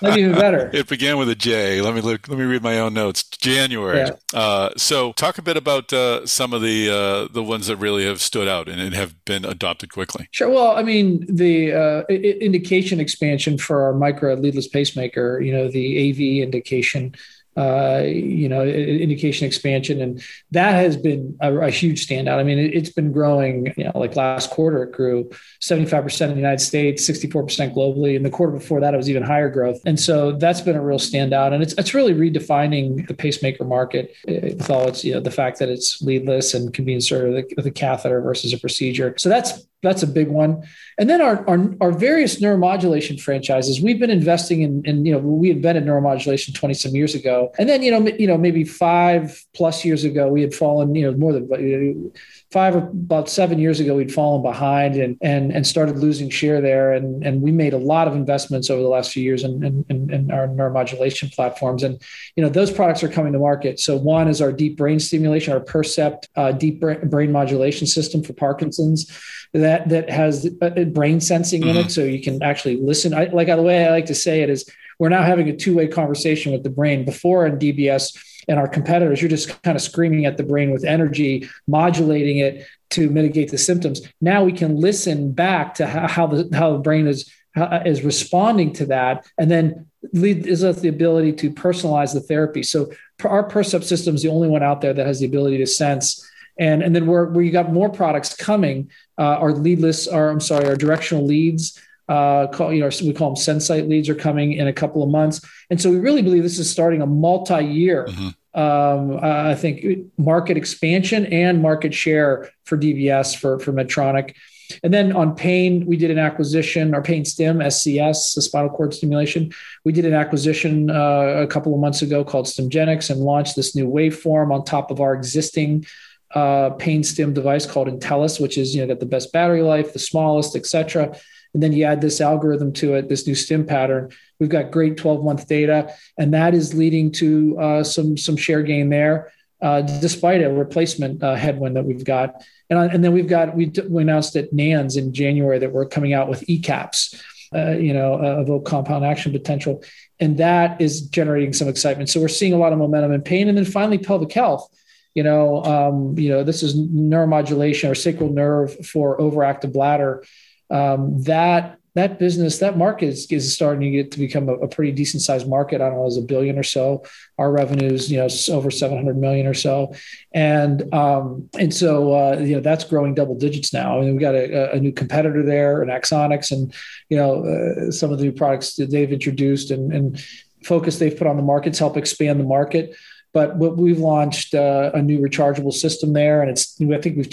that'd be even better. It began with a J. Let me look. Let me read my own notes. January. Yeah. Uh, so talk a bit about uh, some of the uh, the ones that really have stood out and have been adopted quickly? Sure. Well, I mean, the uh, indication expansion for our micro leadless pacemaker, you know, the AV indication uh, you know, indication expansion, and that has been a, a huge standout. I mean, it, has been growing. You know, like last quarter, it grew 75% in the United States, 64% globally, and the quarter before that, it was even higher growth. And so that's been a real standout, and it's it's really redefining the pacemaker market with all its you know the fact that it's leadless and can be inserted with a catheter versus a procedure. So that's that's a big one. And then our, our, our, various neuromodulation franchises, we've been investing in, in, you know, we invented neuromodulation 20 some years ago. And then, you know, you know, maybe five plus years ago, we had fallen, you know, more than five about seven years ago we'd fallen behind and and and started losing share there. And and we made a lot of investments over the last few years in, in, in our neuromodulation platforms. And you know those products are coming to market. So one is our deep brain stimulation our percept uh, deep brain modulation system for parkinson's that that has brain sensing mm-hmm. in it. Mm-hmm. so you can actually listen. I, like the way i like to say it is we're now having a two-way conversation with the brain. Before in dbs and our competitors, you're just kind of screaming at the brain with energy, modulating it to mitigate the symptoms. Now we can listen back to how, the how the brain is how, is responding to that, and then lead is us the ability to personalize the therapy. So our Percept system is the only one out there that has the ability to sense. And, and then we're, we got more products coming. Uh, our leadless, or I'm sorry, our directional leads uh, call, you know, we call them SenSight leads are coming in a couple of months. And so we really believe this is starting a multi-year, mm-hmm. um, uh, I think, market expansion and market share for DBS for, for Medtronic. And then on pain, we did an acquisition, our pain stim, SCS, the spinal cord stimulation. We did an acquisition uh, a couple of months ago called Stimgenics and launched this new waveform on top of our existing uh, pain stim device called Intellis, which is, you know, got the best battery life, the smallest, et cetera and then you add this algorithm to it, this new stim pattern. We've got great 12 month data, and that is leading to uh, some some share gain there. uh, despite a replacement uh, headwind that we've got. And, and then we've got, we, we announced at NANS in January that we're coming out with ECAPs, uh, you know, uh, evoke compound action potential. And that is generating some excitement. So we're seeing a lot of momentum in pain. And then finally, pelvic health. You know, um, you know, this is neuromodulation or sacral nerve for overactive bladder. Um, that that business, that market is, is starting to get to become a, a, pretty decent sized market. I don't know, as a billion or so. Our revenues, you know, over 700 million or so. And, um, and so, uh, you know, that's growing double digits now. I and mean, we got a, a, new competitor there an Axonics and, you know, uh, some of the new products that they've introduced and, and focus they've put on the markets help expand the market. But we've launched uh, a new rechargeable system there, and it's I think we've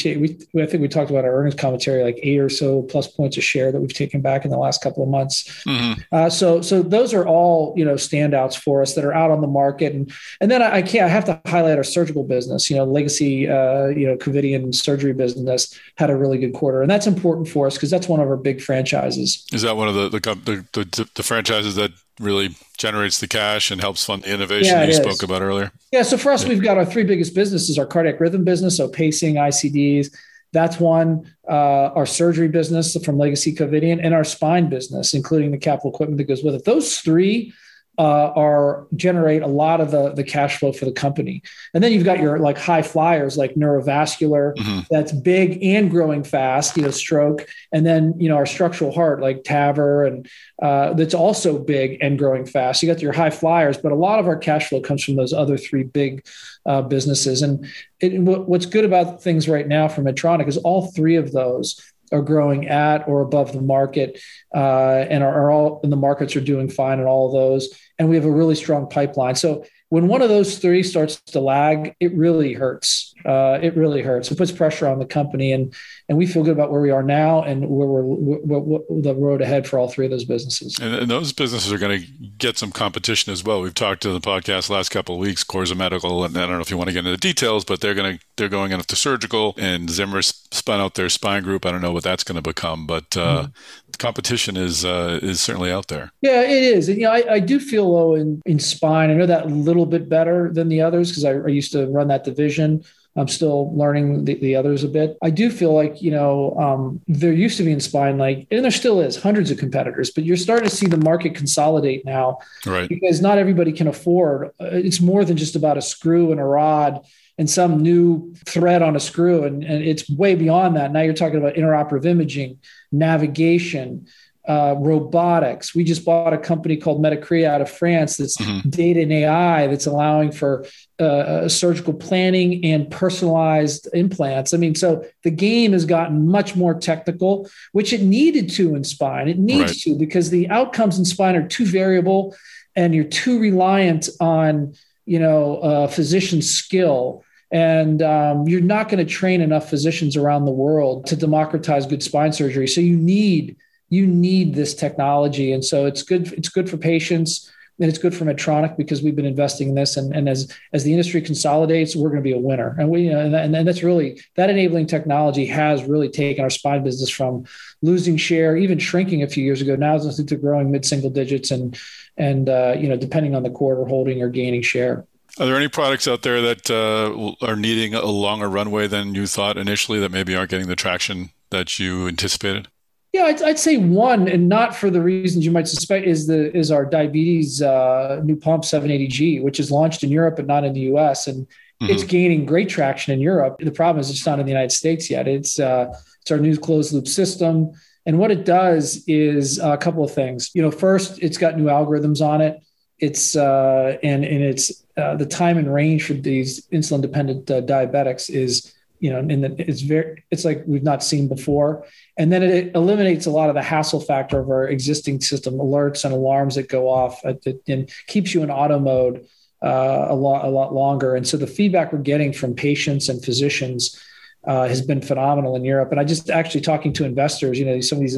we, I think we talked about our earnings commentary like eight or so plus points of share that we've taken back in the last couple of months. Mm-hmm. Uh, so so those are all you know standouts for us that are out on the market, and and then I, I can't I have to highlight our surgical business. You know, legacy uh, you know Covidien surgery business had a really good quarter, and that's important for us because that's one of our big franchises. Is that one of the the, the, the, the franchises that really generates the cash and helps fund the innovation yeah, you is. spoke about earlier? Yeah. So for us, yeah. we've got our three biggest businesses: our cardiac rhythm business, so pacing, ICDs. That's one. Uh, our surgery business from Legacy Covidien, and our spine business, including the capital equipment that goes with it. Those three uh, are generate a lot of the the cash flow for the company. And then you've got your like high flyers like neurovascular mm-hmm. that's big and growing fast, you know, stroke, and then you know our structural heart like TAVR and uh, that's also big and growing fast. You got your high flyers, but a lot of our cash flow comes from those other three big uh, businesses. And it, what's good about things right now for Medtronic is all three of those are growing at or above the market uh, and are, are, all and the markets are doing fine in all of those. And we have a really strong pipeline. So when one of those three starts to lag it really hurts uh, it really hurts it puts pressure on the company and and we feel good about where we are now and where we're, where the road ahead for all three of those businesses and, and those businesses are going to get some competition as well we've talked to the podcast last couple of weeks Corza Medical and I don't know if you want to get into the details but they're going to they're going into surgical and Zimmer spun out their spine group I don't know what that's going to become but uh, mm competition is uh, is certainly out there. Yeah, it is. And, you know, I, I do feel though in, in spine, I know that a little bit better than the others because I, I used to run that division. I'm still learning the, the others a bit. I do feel like, you know, um, there used to be in spine, like, and there still is hundreds of competitors, but you're starting to see the market consolidate now. Right. Because not everybody can afford, uh, it's more than just about a screw and a rod and some new thread on a screw. And, and it's way beyond that. Now you're talking about intraoperative imaging, navigation, uh, robotics. We just bought a company called Medicrea out of France that's mm-hmm. data and AI that's allowing for uh, uh, surgical planning and personalized implants. I mean, so the game has gotten much more technical, which it needed to in spine. It needs right. to because the outcomes in spine are too variable and you're too reliant on, you know, uh, physician skill and um, you're not going to train enough physicians around the world to democratize good spine surgery. So you need you need this technology, and so it's good. It's good for patients, and it's good for Medtronic because we've been investing in this. And, and as as the industry consolidates, we're going to be a winner. And we you know, and, and, and that's really that enabling technology has really taken our spine business from losing share, even shrinking a few years ago. Now it's to growing mid single digits, and and uh, you know depending on the quarter, holding or gaining share. Are there any products out there that uh, are needing a longer runway than you thought initially that maybe aren't getting the traction that you anticipated? Yeah, I'd, I'd say one, and not for the reasons you might suspect, is the is our diabetes uh, new pump 780G, which is launched in Europe but not in the U.S. and mm-hmm. it's gaining great traction in Europe. The problem is it's not in the United States yet. It's uh, it's our new closed loop system, and what it does is a couple of things. You know, first, it's got new algorithms on it. It's uh, and and it's uh, the time and range for these insulin dependent uh, diabetics is you know and it's very it's like we've not seen before. And then it eliminates a lot of the hassle factor of our existing system alerts and alarms that go off and keeps you in auto mode uh, a lot a lot longer. And so the feedback we're getting from patients and physicians uh, has been phenomenal in Europe. And I just actually talking to investors, you know, some of these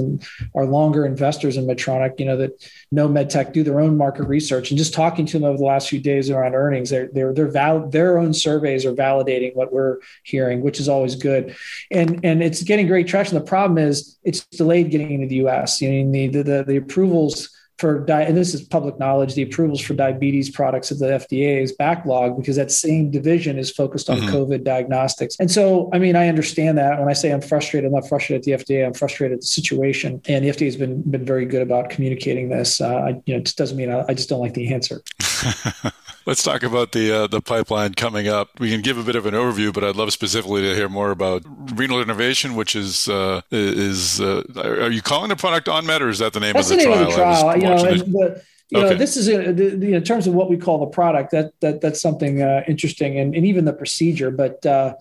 are longer investors in Medtronic, you know, that know MedTech, do their own market research, and just talking to them over the last few days around earnings, they're they're they're val- their own surveys are validating what we're hearing, which is always good, and and it's getting great traction. The problem is it's delayed getting into the U.S. You know, the the, the approvals for di- and this is public knowledge, the approvals for diabetes products of the FDA is backlog because that same division is focused on mm-hmm. COVID diagnostics. And so, I mean, I understand that when I say I'm frustrated, I'm not frustrated at the FDA. I'm frustrated at the situation, and the FDA has been been very good about communicating this. Uh, I, you know, it just doesn't mean I, I just don't like the answer. Let's talk about the uh, the pipeline coming up. We can give a bit of an overview, but I'd love specifically to hear more about renal denervation, which is uh, is uh, are you calling the product OnMed, or is that the name That's of the, the name trial? Of the trial. You know, the, you okay. know, this is a, the, the, in terms of what we call the product. That that that's something uh, interesting, and, and even the procedure. But uh,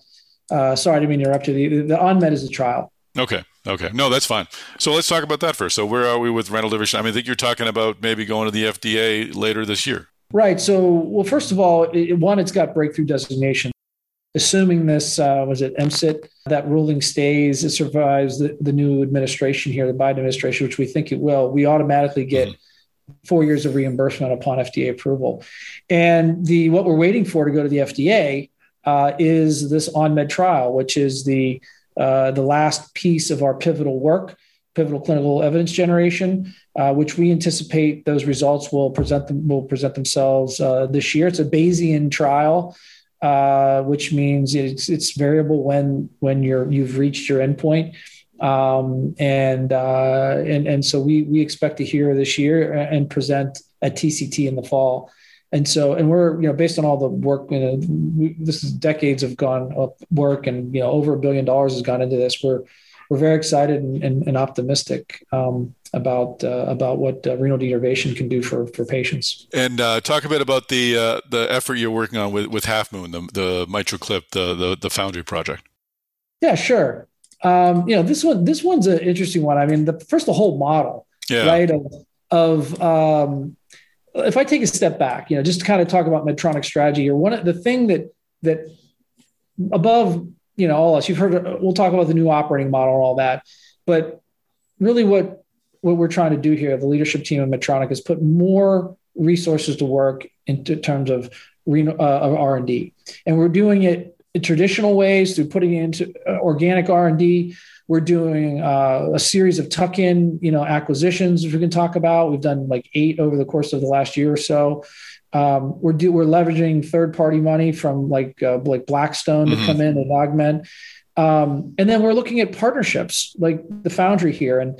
uh, sorry, I didn't mean to interrupt you. The, the OnMed is a trial. Okay. Okay. No, that's fine. So let's talk about that first. So where are we with renal denervation? I mean, I think you're talking about maybe going to the FDA later this year. Right. So, well, first of all, it, one, it's got breakthrough designation. Assuming this uh, was it MCIT that ruling stays, it survives the, the new administration here, the Biden administration, which we think it will. We automatically get mm-hmm. four years of reimbursement upon FDA approval, and the what we're waiting for to go to the FDA uh, is this OnMed trial, which is the uh, the last piece of our pivotal work, pivotal clinical evidence generation uh, which we anticipate those results will present them will present themselves uh, this year. It's a Bayesian trial, uh, which means it's it's variable when when you're you've reached your endpoint. Um, and uh, and and so we we expect to hear this year and present at TCT in the fall. And so, and we're, you know, based on all the work, you know, we, this is decades of gone work and, you know, over a billion dollars has gone into this. We're, we're very excited and, and, and optimistic um, about uh, about what uh, renal denervation can do for for patients. And uh, talk a bit about the uh, the effort you're working on with with Half Moon, the the MitraClip, the the, the Foundry project. Yeah, sure. Um, you know, this one this one's an interesting one. I mean, the first the whole model, yeah. right? Of of um, if I take a step back, you know, just to kind of talk about Medtronic strategy here, one of the thing that that above you know all us, you've heard. We'll talk about the new operating model and all that, but really, what what we're trying to do here, the leadership team of Medtronic, is put more resources to work in terms of, uh, of R&D. And we're doing it in traditional ways through putting into uh, organic R&D. We're doing uh, a series of tuck-in, you know, acquisitions, which we can talk about. We've done like eight over the course of the last year or so. Um, we're do, we're leveraging third-party money from like uh, like Blackstone mm-hmm. to come in and augment. Um, and then we're looking at partnerships like the Foundry here, and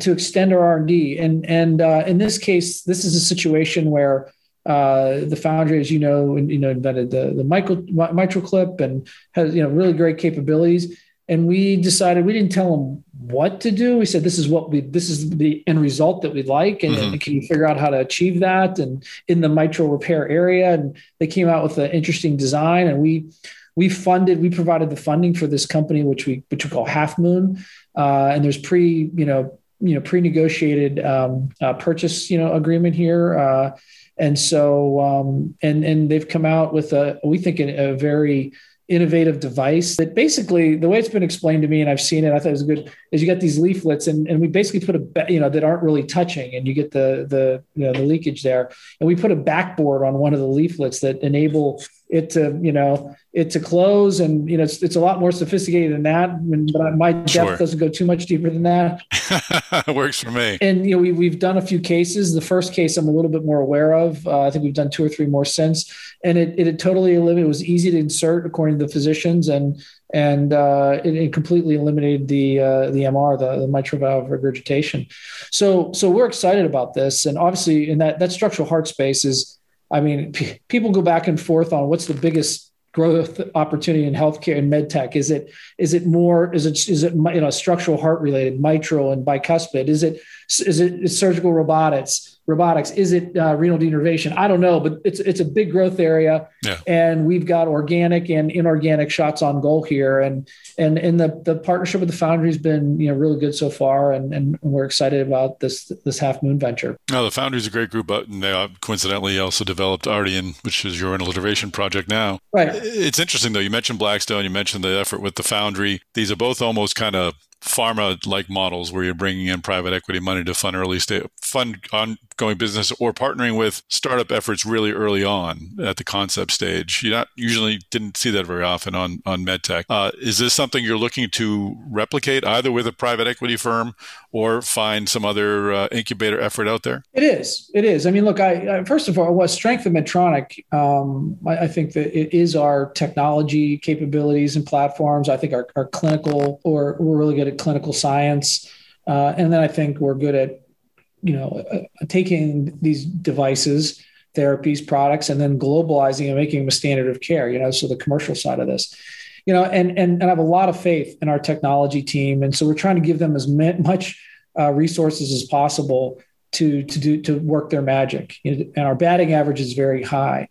to extend our R&D. And, and uh, in this case, this is a situation where uh, the Foundry, as you know, you know, invented the, the mitral, clip and has, you know, really great capabilities. And we decided we didn't tell them what to do. We said, this is what we, this is the end result that we'd like. And, mm-hmm. and can you figure out how to achieve that? And in the mitral repair area, and they came out with an interesting design and we, we funded, we provided the funding for this company, which we, which we call Half Moon. Uh, and there's pre, you know, you know pre-negotiated um, uh, purchase you know agreement here, uh, and so um, and and they've come out with a we think a, a, very innovative device that basically the way it's been explained to me and I've seen it I thought it was good is you got these leaflets and, and we basically put a you know that aren't really touching and you get the the you know the leakage there. And we put a backboard on one of the leaflets that enable it to you know it to close. And you know it's, it's a lot more sophisticated than that. But my depth sure. doesn't go too much deeper than that. Works for me. And you know we, we've done a few cases. The first case i'm a little bit more aware of uh, i think we've done two or three more since. And it, it, totally eliminated it was easy to insert according to the physicians and and uh, it, it, completely eliminated the uh, the mr the, the mitral valve regurgitation. So so we're excited about this. And obviously in that that structural heart space is I mean, p- people go back and forth on what's the biggest growth opportunity in healthcare and medtech? Is it is it more is it is it you know structural heart related, mitral and bicuspid? Is it is it surgical robotics? Robotics? Is it uh, renal denervation? I don't know, but it's it's a big growth area, yeah. and we've got organic and inorganic shots on goal here, and and and the the partnership with the Foundry has been you know really good so far, and and we're excited about this this Half Moon venture. No, the Foundry is a great group, but they uh, coincidentally also developed Ardian, which is your renal denervation project now. Right. It's interesting though. You mentioned Blackstone, you mentioned the effort with the Foundry. These are both almost kind of pharma like models where you're bringing in private equity money to fund early stage fund ongoing business or partnering with startup efforts really early on at the concept stage. You not usually didn't see that very often on on medtech uh, is this something you're looking to replicate either with a private equity firm or find some other uh, incubator effort out there? It is. It is. I mean, look, I, I first of all, what strength of Medtronic, um, I, I, think that it is our technology capabilities and platforms. I think our, our clinical, or we're really good at clinical science. Uh, and then I think we're good at, you know, uh, taking these devices, therapies, products, and then globalizing and making them a standard of care, you know, so the commercial side of this you know, and, and, and I have a lot of faith in our technology team. And so we're trying to give them as much uh, resources as possible to, to do, to work their magic. And our batting average is very high.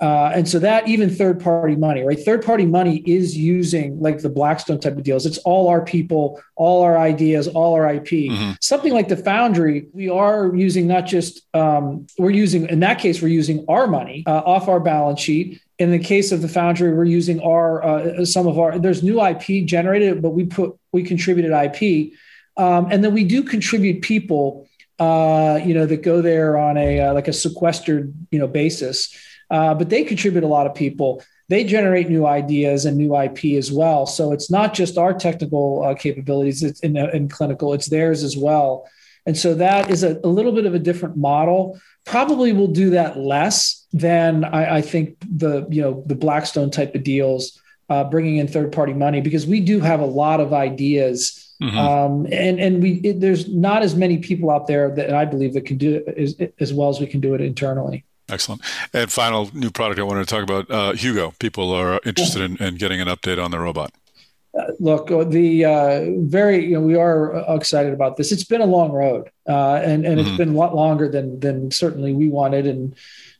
Uh, and so that even third party money, right? Third party money is using like the Blackstone type of deals. It's all our people, all our ideas, all our IP. Mm-hmm. Something like the Foundry, we are using not just, um, we're using, in that case, we're using our money uh, off our balance sheet in the case of the foundry, we're using our uh, some of our. There's new IP generated, but we put we contributed IP, um, and then we do contribute people. Uh, you know that go there on a uh, like a sequestered you know basis, uh, but they contribute a lot of people. They generate new ideas and new IP as well. So it's not just our technical uh, capabilities it's in, in clinical; it's theirs as well. And so that is a, a little bit of a different model. Probably we'll do that less than I, I think the you know the Blackstone type of deals, uh, bringing in third party money because we do have a lot of ideas. Mm-hmm. Um, and and we it, there's not as many people out there that I believe that can do it as, as well as we can do it internally. Excellent. And final new product I wanted to talk about, uh, Hugo. People are interested in, in, getting an update on the robot. Uh, look, uh, the uh, very you know we are uh, excited about this. It's been a long road, uh, and and mm-hmm. it's been a lot longer than than certainly we wanted, and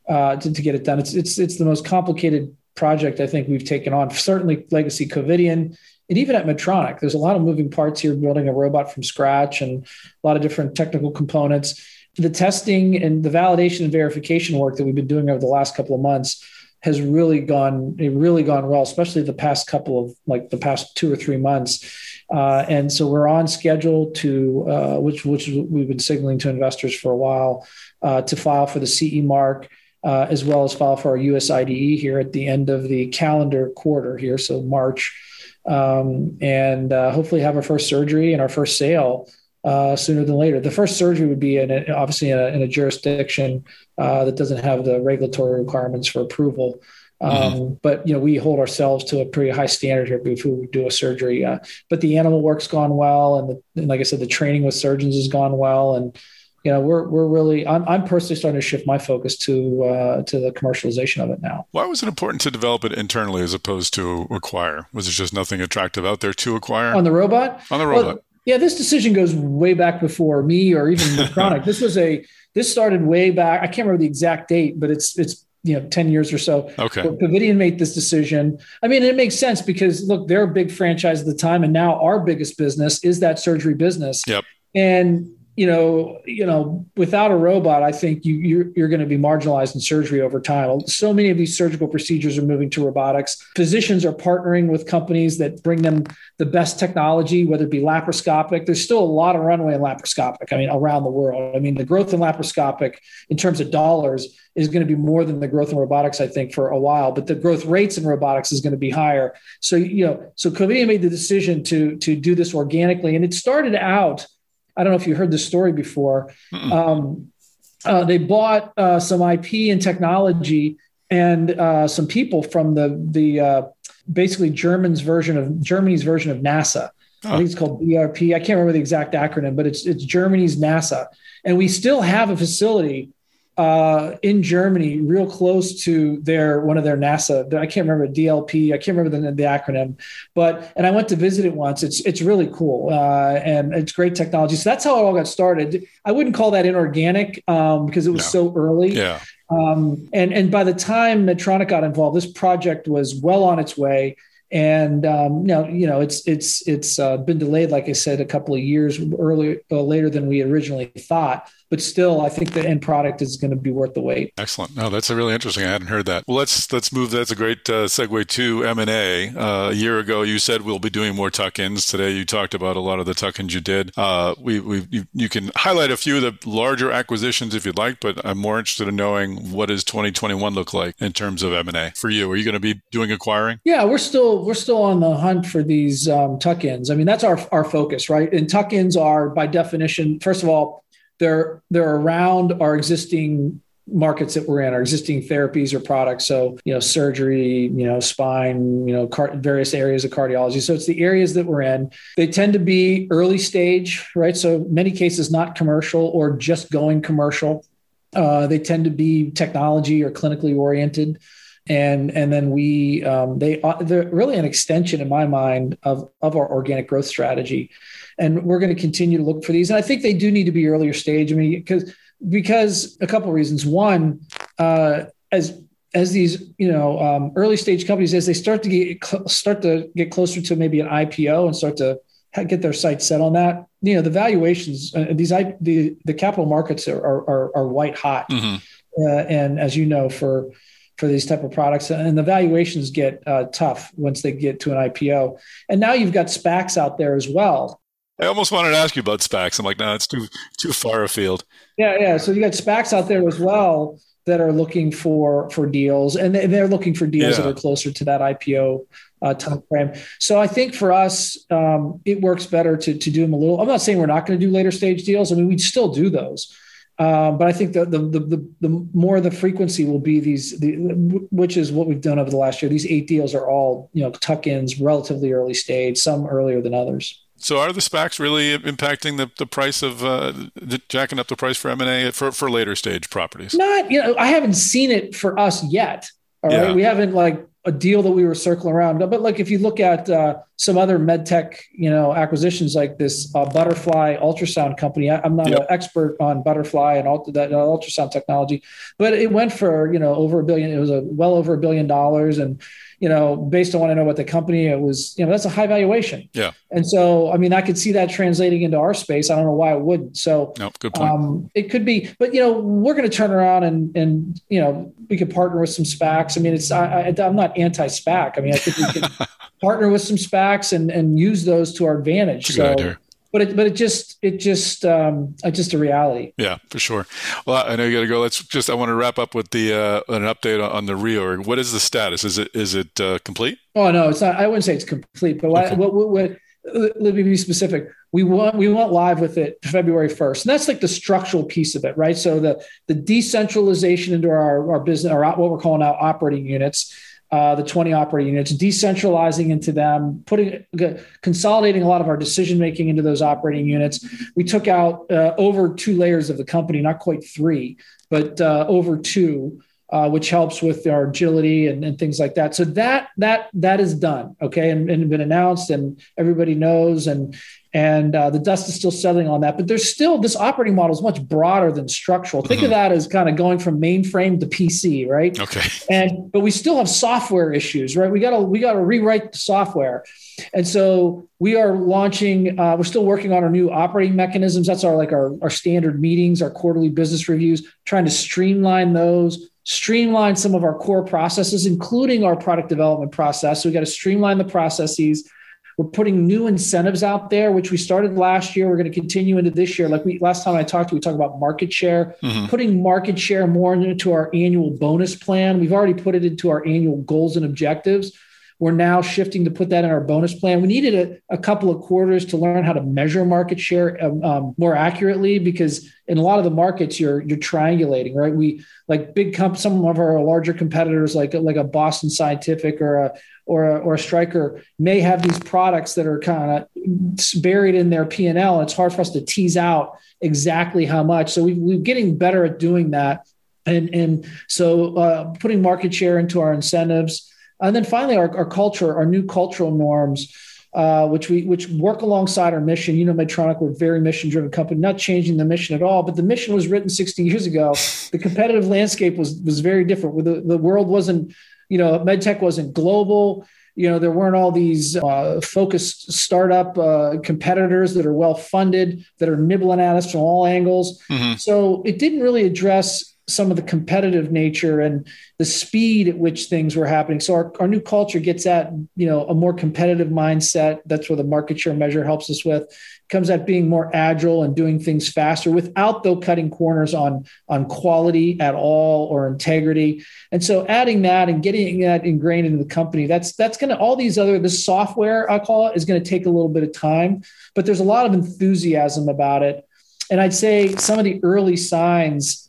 uh, to, to, get it done. It's it's it's the most complicated project I think we've taken on. Certainly, legacy Covidien and even at Medtronic, there's a lot of moving parts here. Building a robot from scratch and a lot of different technical components. The testing and the validation and verification work that we've been doing over the last couple of months has really gone really gone well, especially the past couple of like the past two or three months. Uh, and so we're on schedule to uh, which which we've been signaling to investors for a while uh, to file for the CE mark. Uh, as well as file for our US IDE here at the end of the calendar quarter here, so March, um, and uh, hopefully have our first surgery and our first sale uh, sooner than later. The first surgery would be in a, obviously in a, in a jurisdiction uh, that doesn't have the regulatory requirements for approval. Um, mm-hmm. But you know, we hold ourselves to a pretty high standard here before we do a surgery. Uh, but the animal work's gone well, and, the, and, like I said, the training with surgeons has gone well, and you know, we're we're really. I'm, I'm personally starting to shift my focus to uh, to the commercialization of it now. Why was it important to develop it internally as opposed to acquire? Was it just nothing attractive out there to acquire on the robot? On the robot. Well, yeah, this decision goes way back before me or even Medtronic. this was a this started way back. I can't remember the exact date, but it's it's you know 10 years or so. Okay. Covidien made this decision. I mean, it makes sense because look, they're a big franchise at the time, and now our biggest business is that surgery business. Yep. And you know, you know, without a robot, I think you you're, you're going to be marginalized in surgery over time. So many of these surgical procedures are moving to robotics. Physicians are partnering with companies that bring them the best technology, whether it be laparoscopic. There's still a lot of runway in laparoscopic. I mean, around the world. I mean, the growth in laparoscopic in terms of dollars is going to be more than the growth in robotics, I think, for a while. But the growth rates in robotics is going to be higher. So you know, so Covidien made the decision to to do this organically, and it started out I don't know if you heard this story before. Um, uh, they bought uh, some IP and technology and uh, some people from the the uh, basically German's version of Germany's version of NASA. I think it's called BRP. I can't remember the exact acronym, but it's it's Germany's NASA, and we still have a facility uh, in Germany, real close to their one of their NASA. I can't remember DLP. I can't remember the, the acronym, but and I went to visit it once. It's it's really cool uh, and it's great technology. So that's how it all got started. I wouldn't call that inorganic um, because it was no. so early. Yeah. Um, and and by the time Medtronic got involved, this project was well on its way and um, you know, you know, it's it's it's uh, been delayed, like I said, a couple of years earlier, uh, later than we originally thought. But still, I think the end product is going to be worth the wait. Excellent. No, that's a really interesting. I hadn't heard that. Well, let's let's move. That's a great uh, segue to M and A. Uh, a year ago, you said we'll be doing more tuck-ins. Today, you talked about a lot of the tuck-ins you did. Uh, we, we you, you, can highlight a few of the larger acquisitions if you'd like, but I'm more interested in knowing what does 2021 look like in terms of M and A for you. Are you going to be doing acquiring? Yeah, we're still we're still on the hunt for these um, tuck-ins. I mean, that's our our focus, right? And tuck-ins are by definition, first of all, they're they're around our existing markets that we're in, our existing therapies or products. So, you know, surgery, you know, spine, you know, car- various areas of cardiology. So it's the areas that we're in. They tend to be early stage, right? So many cases not commercial or just going commercial. Uh, they tend to be technology or clinically oriented and and then we um, they uh, they're really an extension in my mind of of our organic growth strategy. And we're going to continue to look for these. And i think they do need to be earlier stage. I mean because because a couple of reasons. One uh, as as these you know um, early stage companies as they start to get start to get closer to maybe an ipo and start to get their sights set on that you know the valuations uh, these the the capital markets are are, are white hot. Mm-hmm. uh, and as you know for for these type of products. And the valuations get uh, tough once they get to an ipo and now you've got spacs out there as well. I almost wanted to ask you about spacs. I'm like no it's too too far afield. Yeah yeah. So you got spacs out there as well that are looking for for deals. And they're looking for deals yeah. that are closer to that ipo uh, time frame so i think for us um, it works better to, to do them a little. I'm not saying we're not going to do later stage deals. I mean we still do those um, but I think the, the, the the more the frequency will be these, the, which is what we've done over the last year. These eight deals are all you know tuck-ins, relatively early stage, some earlier than others. So are the SPACs really impacting the, the price of uh, jacking up the price for M and A for, for later stage properties? Not, you know, I haven't seen it for us yet. All right, yeah. we haven't like a deal that we were circling around. But like if you look at uh, some other med tech, you know, acquisitions like this uh, Butterfly ultrasound company. I, am not yep. an expert on Butterfly and all that uh, ultrasound technology, but it went for you know over a billion. It was a well over a billion dollars, and you know, based on what I know about the company, it was, you know, that's a high valuation. Yeah. And so, I mean, I could see that translating into our space. I don't know why it wouldn't. So, no, good point. Um, it could be, but you know, we're going to turn around and and you know, we could partner with some SPACs. I mean, it's I, I, am not anti SPAC. I mean, I think we can partner with some SPACs and and use those to our advantage. so, but it, but it just it just um it's just a reality. Yeah, for sure. Well, I know you got to go. Let's just I want to wrap up with the uh, an update on the reorg. What is the status? Is it is it uh, complete? Oh no, it's not. I wouldn't say it's complete, but okay. what, what, what, let me be specific. We want we went live with it February first, and that's like the structural piece of it, right? So the the decentralization into our our business, our what we're calling now operating units uh, the 20 operating units, decentralizing into them, putting consolidating a lot of our decision making into those operating units. We took out uh, over two layers of the company, not quite three, but uh, over two. Uh, which helps with our agility and, and, things like that. So that that that is done, okay, and, and been announced, and everybody knows, and and uh, the dust is still settling on that. But there's still this operating model is much broader than structural. Think mm-hmm. of that as kind of going from mainframe to PC, right? Okay. And but we still have software issues, right? We got to we got to rewrite the software, and so we are launching. Uh, we're still working on our new operating mechanisms. That's our like our our standard meetings, our quarterly business reviews, trying to streamline those. Streamline some of our core processes, including our product development process. So we got to streamline the processes we're putting new incentives out there, which we started last year. We're going to continue into this year. Like we last time I talked to, we talked about market share, mm-hmm. putting market share more into our annual bonus plan. We've already put it into our annual goals and objectives. We're now shifting to put that in our bonus plan. We needed a, a couple of quarters to learn how to measure market share um, um, more accurately because in a lot of the markets you're you're triangulating, right? We like big comp some of our larger competitors like like a Boston Scientific or a or a, or a Stryker may have these products that are kind of buried in their P and L. It's hard for us to tease out exactly how much. So we, we're getting better at doing that, and and so uh, putting market share into our incentives and then finally, our, our culture, our new cultural norms, uh, which we which work alongside our mission. You know, Medtronic, we're a very mission driven company, not changing the mission at all. But the mission was written 60 years ago. The competitive landscape was was very different. The, the world wasn't, you know, medtech wasn't global. you know there weren't all these uh, focused startup uh, competitors that are well funded that are nibbling at us from all angles mm-hmm. so it didn't really address some of the competitive nature and the speed at which things were happening. So our, our new culture gets at you know a more competitive mindset. That's where the market share measure helps us with. Comes at being more agile and doing things faster without though cutting corners on on quality at all or integrity. And so adding that and getting that ingrained into the company that's that's going to all these other the software i call it is going to take a little bit of time but there's a lot of enthusiasm about it. And i'd say some of the early signs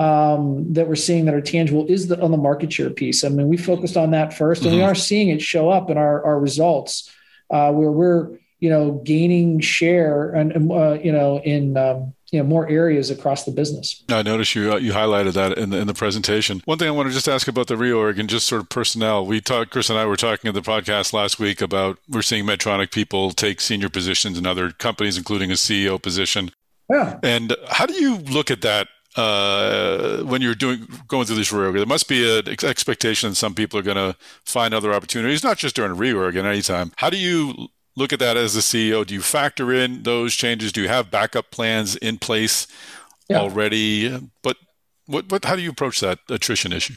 um, that we're seeing that are tangible is the on the market share piece. I mean, we focused on that 1st and mm-hmm. we are seeing it show up in our, our results uh, where we're you know, gaining share and, uh, you know, in, um, you know, more areas across the business. I noticed you uh, you highlighted that in the, in the presentation. One thing I want to just ask about the reorg and just sort of personnel. We talked, Chris and I were talking at the podcast last week about we're seeing Medtronic people take senior positions in other companies, including a CEO position. Yeah. And how do you look at that uh, when you're doing going through this reorg. There must be an expectation that some people are going to find other opportunities, not just during a reorg at any time. How do you look at that as a CEO? Do you factor in those changes? Do you have backup plans in place yeah. already? But what, what, how do you approach that attrition issue?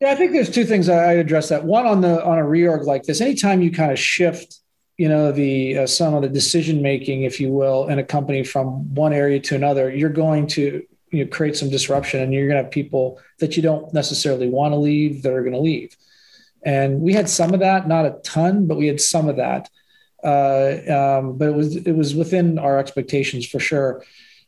Yeah, I think there's two things I address that. One on the on a reorg like this, anytime you kind of shift, you know, the uh, some of the decision making, if you will, in a company from one area to another, you're going to you know, create some disruption, and you're going to have people that you don't necessarily want to leave that are going to leave. And we had some of that, not a ton, but we had some of that. Uh, um, but it was it was within our expectations for sure.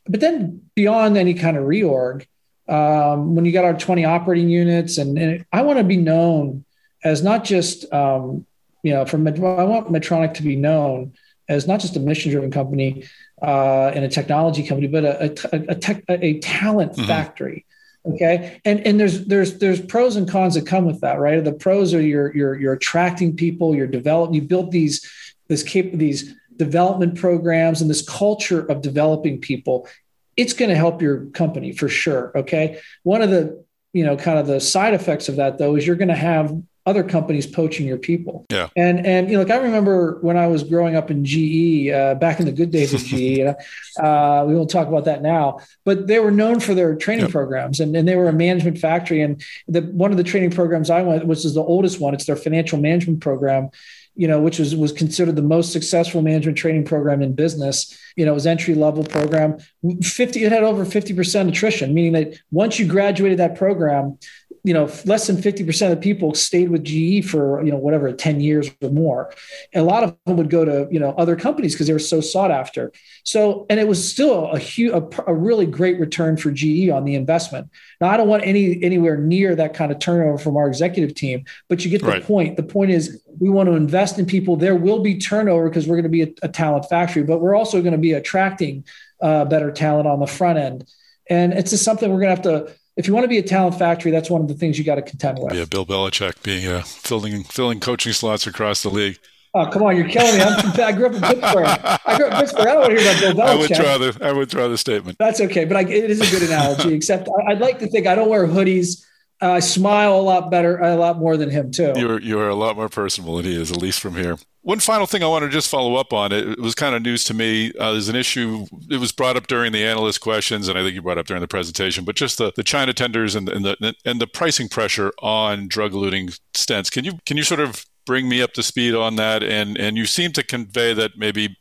But then beyond any kind of reorg, um, when you got our 20 operating units, and, and I want to be known as not just um, you know from I want Medtronic to be known as not just a mission driven company uh, and a technology company, but a a, a, tech, a talent mm-hmm. factory okay? And and there's there's there's pros and cons that come with that right? The pros are you're you're you're attracting people you're developing you build these this cap- these development programs and this culture of developing people. It's going to help your company for sure okay? One of the you know kind of the side effects of that though is you're going to have other companies poaching your people. Yeah. And and you know, like I remember when I was growing up in GE, uh, back in the good days of GE. uh, we won't talk about that now, but they were known for their training yep. programs, and, and they were a management factory. And the one of the training programs I went, which is the oldest one, it's their financial management program you know, which was was considered the most successful management training program in business. You know, it was entry level program. Fifty, it had over fifty percent attrition, meaning that once you graduated that program, you know, less than 50% of people stayed with GE for, you know, whatever, 10 years or more. And a lot of them would go to, you know, other companies because they were so sought after. So, and it was still a huge, a, a, really great return for GE on the investment. Now, I don't want any anywhere near that kind of turnover from our executive team, but you get the right. point. The point is we want to invest in people. There will be turnover because we're going to be a, a talent factory, but we're also going to be attracting uh, better talent on the front end. And it's just something we're going to have to, if you want to be a talent factory, that's one of the things you got to contend with. Yeah, Bill Belichick being uh, filling filling coaching slots across the league. Oh, come on, you're killing me. I'm from, I grew up in Pittsburgh. I grew up in Pittsburgh. I don't want to hear about Bill Belichick. I withdraw the, I withdraw the statement. That's okay, but I, it is a good analogy. except I'd like to think I don't wear hoodies. I smile a lot better, a lot more than him too. You're you're a lot more personable than he is, at least from here. One final thing I want to just follow up on. It was kind of news to me. Uh, there's an issue. It was brought up during the analyst questions, and I think you brought up during the presentation. But just the, the China tenders and, and the and the pricing pressure on drug eluting stents. Can you can you sort of bring me up to speed on that? And and you seem to convey that maybe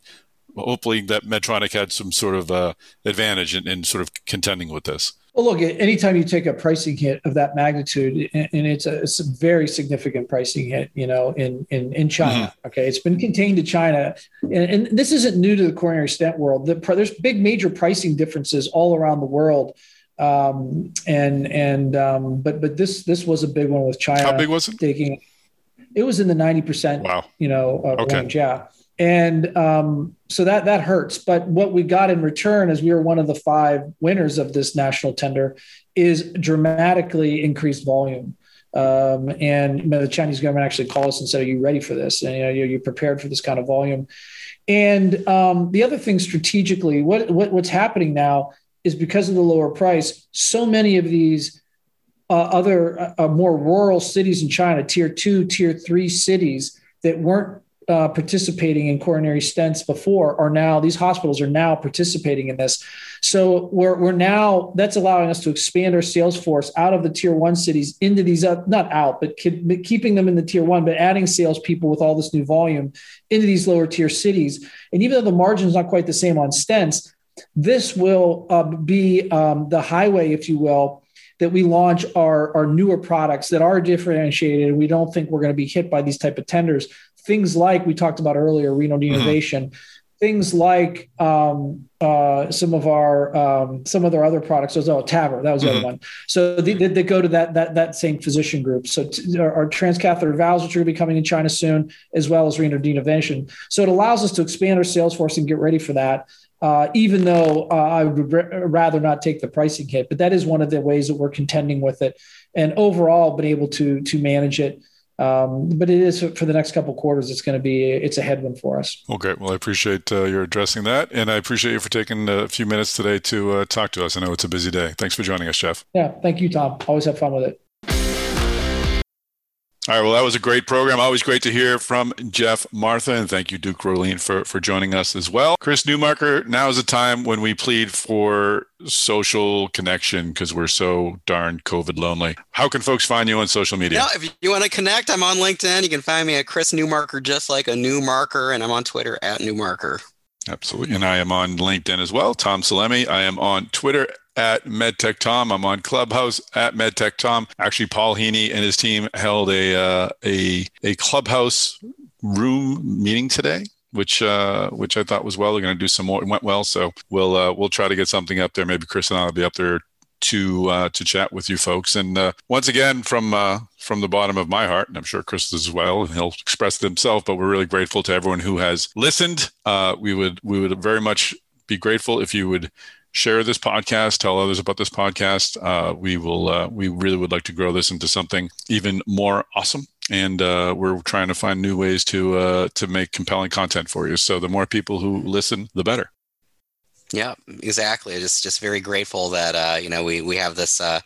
hopefully that Medtronic had some sort of uh, advantage in, in sort of contending with this. Well, look, anytime you take a pricing hit of that magnitude, and it's a, it's a very significant pricing hit, you know, in in, in China. Mm-hmm. Okay, it's been contained to China, and, and, this isn't new to the coronary stent world. The, there's big major pricing differences all around the world, um, and and um, but but this this was a big one with China. How big was it? Taking, it was in the ninety percent. Wow. You know, uh, okay. range. Yeah and um, so that that hurts. But what we got in return, as we were one of the five winners of this national tender, is dramatically increased volume. Um, and you know, the Chinese government actually called us and said, "Are you ready for this? And you know, you're, you're prepared for this kind of volume." And um, the other thing, strategically, what, what what's happening now is because of the lower price, so many of these uh, other uh, uh more rural cities in China, tier two, tier three cities, that weren't uh, participating in coronary stents before are now these hospitals are now participating in this. So we're, we're now that's allowing us to expand our sales force out of the tier one cities into these uh, not out but keep, keeping them in the tier one but adding salespeople with all this new volume into these lower tier cities. And even though the margin is not quite the same on stents this will uh, be um, the highway if you will that we launch our, our newer products that are differentiated. And we don't think we're going to be hit by these type of tenders things like we talked about earlier, renal mm-hmm. denervation, mm-hmm. things like um, uh, some of our um, some of their other products. So, oh, TAVR, that was the mm-hmm. other one. So they, they, go to that that that same physician group. So t- our, our transcatheter valves, which are going to be coming in China soon, as well as renal denervation. So it allows us to expand our sales force and get ready for that. Uh, even though uh, I would r- rather not take the pricing hit, but that is one of the ways that we're contending with it, and overall been able to to manage it um, but it is for the next couple quarters. It's going to be it's a headwind for us. Okay, well, I appreciate uh, your addressing that, and I appreciate you for taking a few minutes today to uh, talk to us. I know it's a busy day. Thanks for joining us, Geoff. Yeah, thank you, Tom. Always have fun with it. All right. Well, that was a great program. Always great to hear from Geoff Martha. And thank you, Duke Rohlen, for, for joining us as well. Chris Newmarker, now is the time when we plead for social connection because we're so darn COVID lonely. How can folks find you on social media? Yeah, if you want to connect, I'm on LinkedIn. You can find me at Chris Newmarker, just like a new marker. And I'm on Twitter at Newmarker. Absolutely. And I am on LinkedIn as well. Tom Salemi. I am on Twitter at MedTech Tom. I'm on Clubhouse at MedTech Tom. Actually, Paul Heney and his team held a uh, a a Clubhouse room meeting today which uh, which I thought was well. They're going to do some more. It went well, so we'll uh, we'll try to get something up there. Maybe Chris and I will be up there to uh, to chat with you folks. And uh, once again, from uh, from the bottom of my heart, and I'm sure Chris is as well, and he'll express himself. But we're really grateful to everyone who has listened. Uh, we would we would very much be grateful if you would share this podcast, tell others about this podcast. Uh, we will, uh, we really would like to grow this into something even more awesome. And uh, we're trying to find new ways to uh, to make compelling content for you. So the more people who listen, the better. Yeah, exactly. Just just very grateful that uh, you know we we have this uh,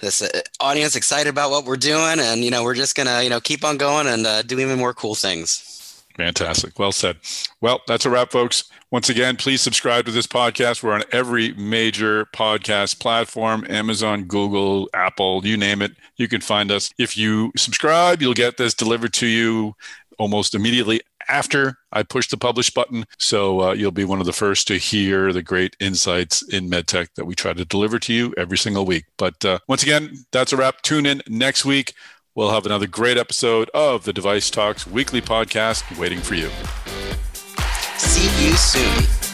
this uh, audience excited about what we're doing, and you know we're just gonna you know keep on going and uh, do even more cool things. Fantastic. Well said. Well, that's a wrap, folks. Once again, please subscribe to this podcast. We're on every major podcast platform Amazon, Google, Apple, you name it. You can find us. If you subscribe, you'll get this delivered to you almost immediately after I push the publish button. So uh, you'll be one of the first to hear the great insights in medtech that we try to deliver to you every single week. But uh, once again, that's a wrap. Tune in next week. We'll have another great episode of the Device Talks weekly podcast waiting for you. See you soon.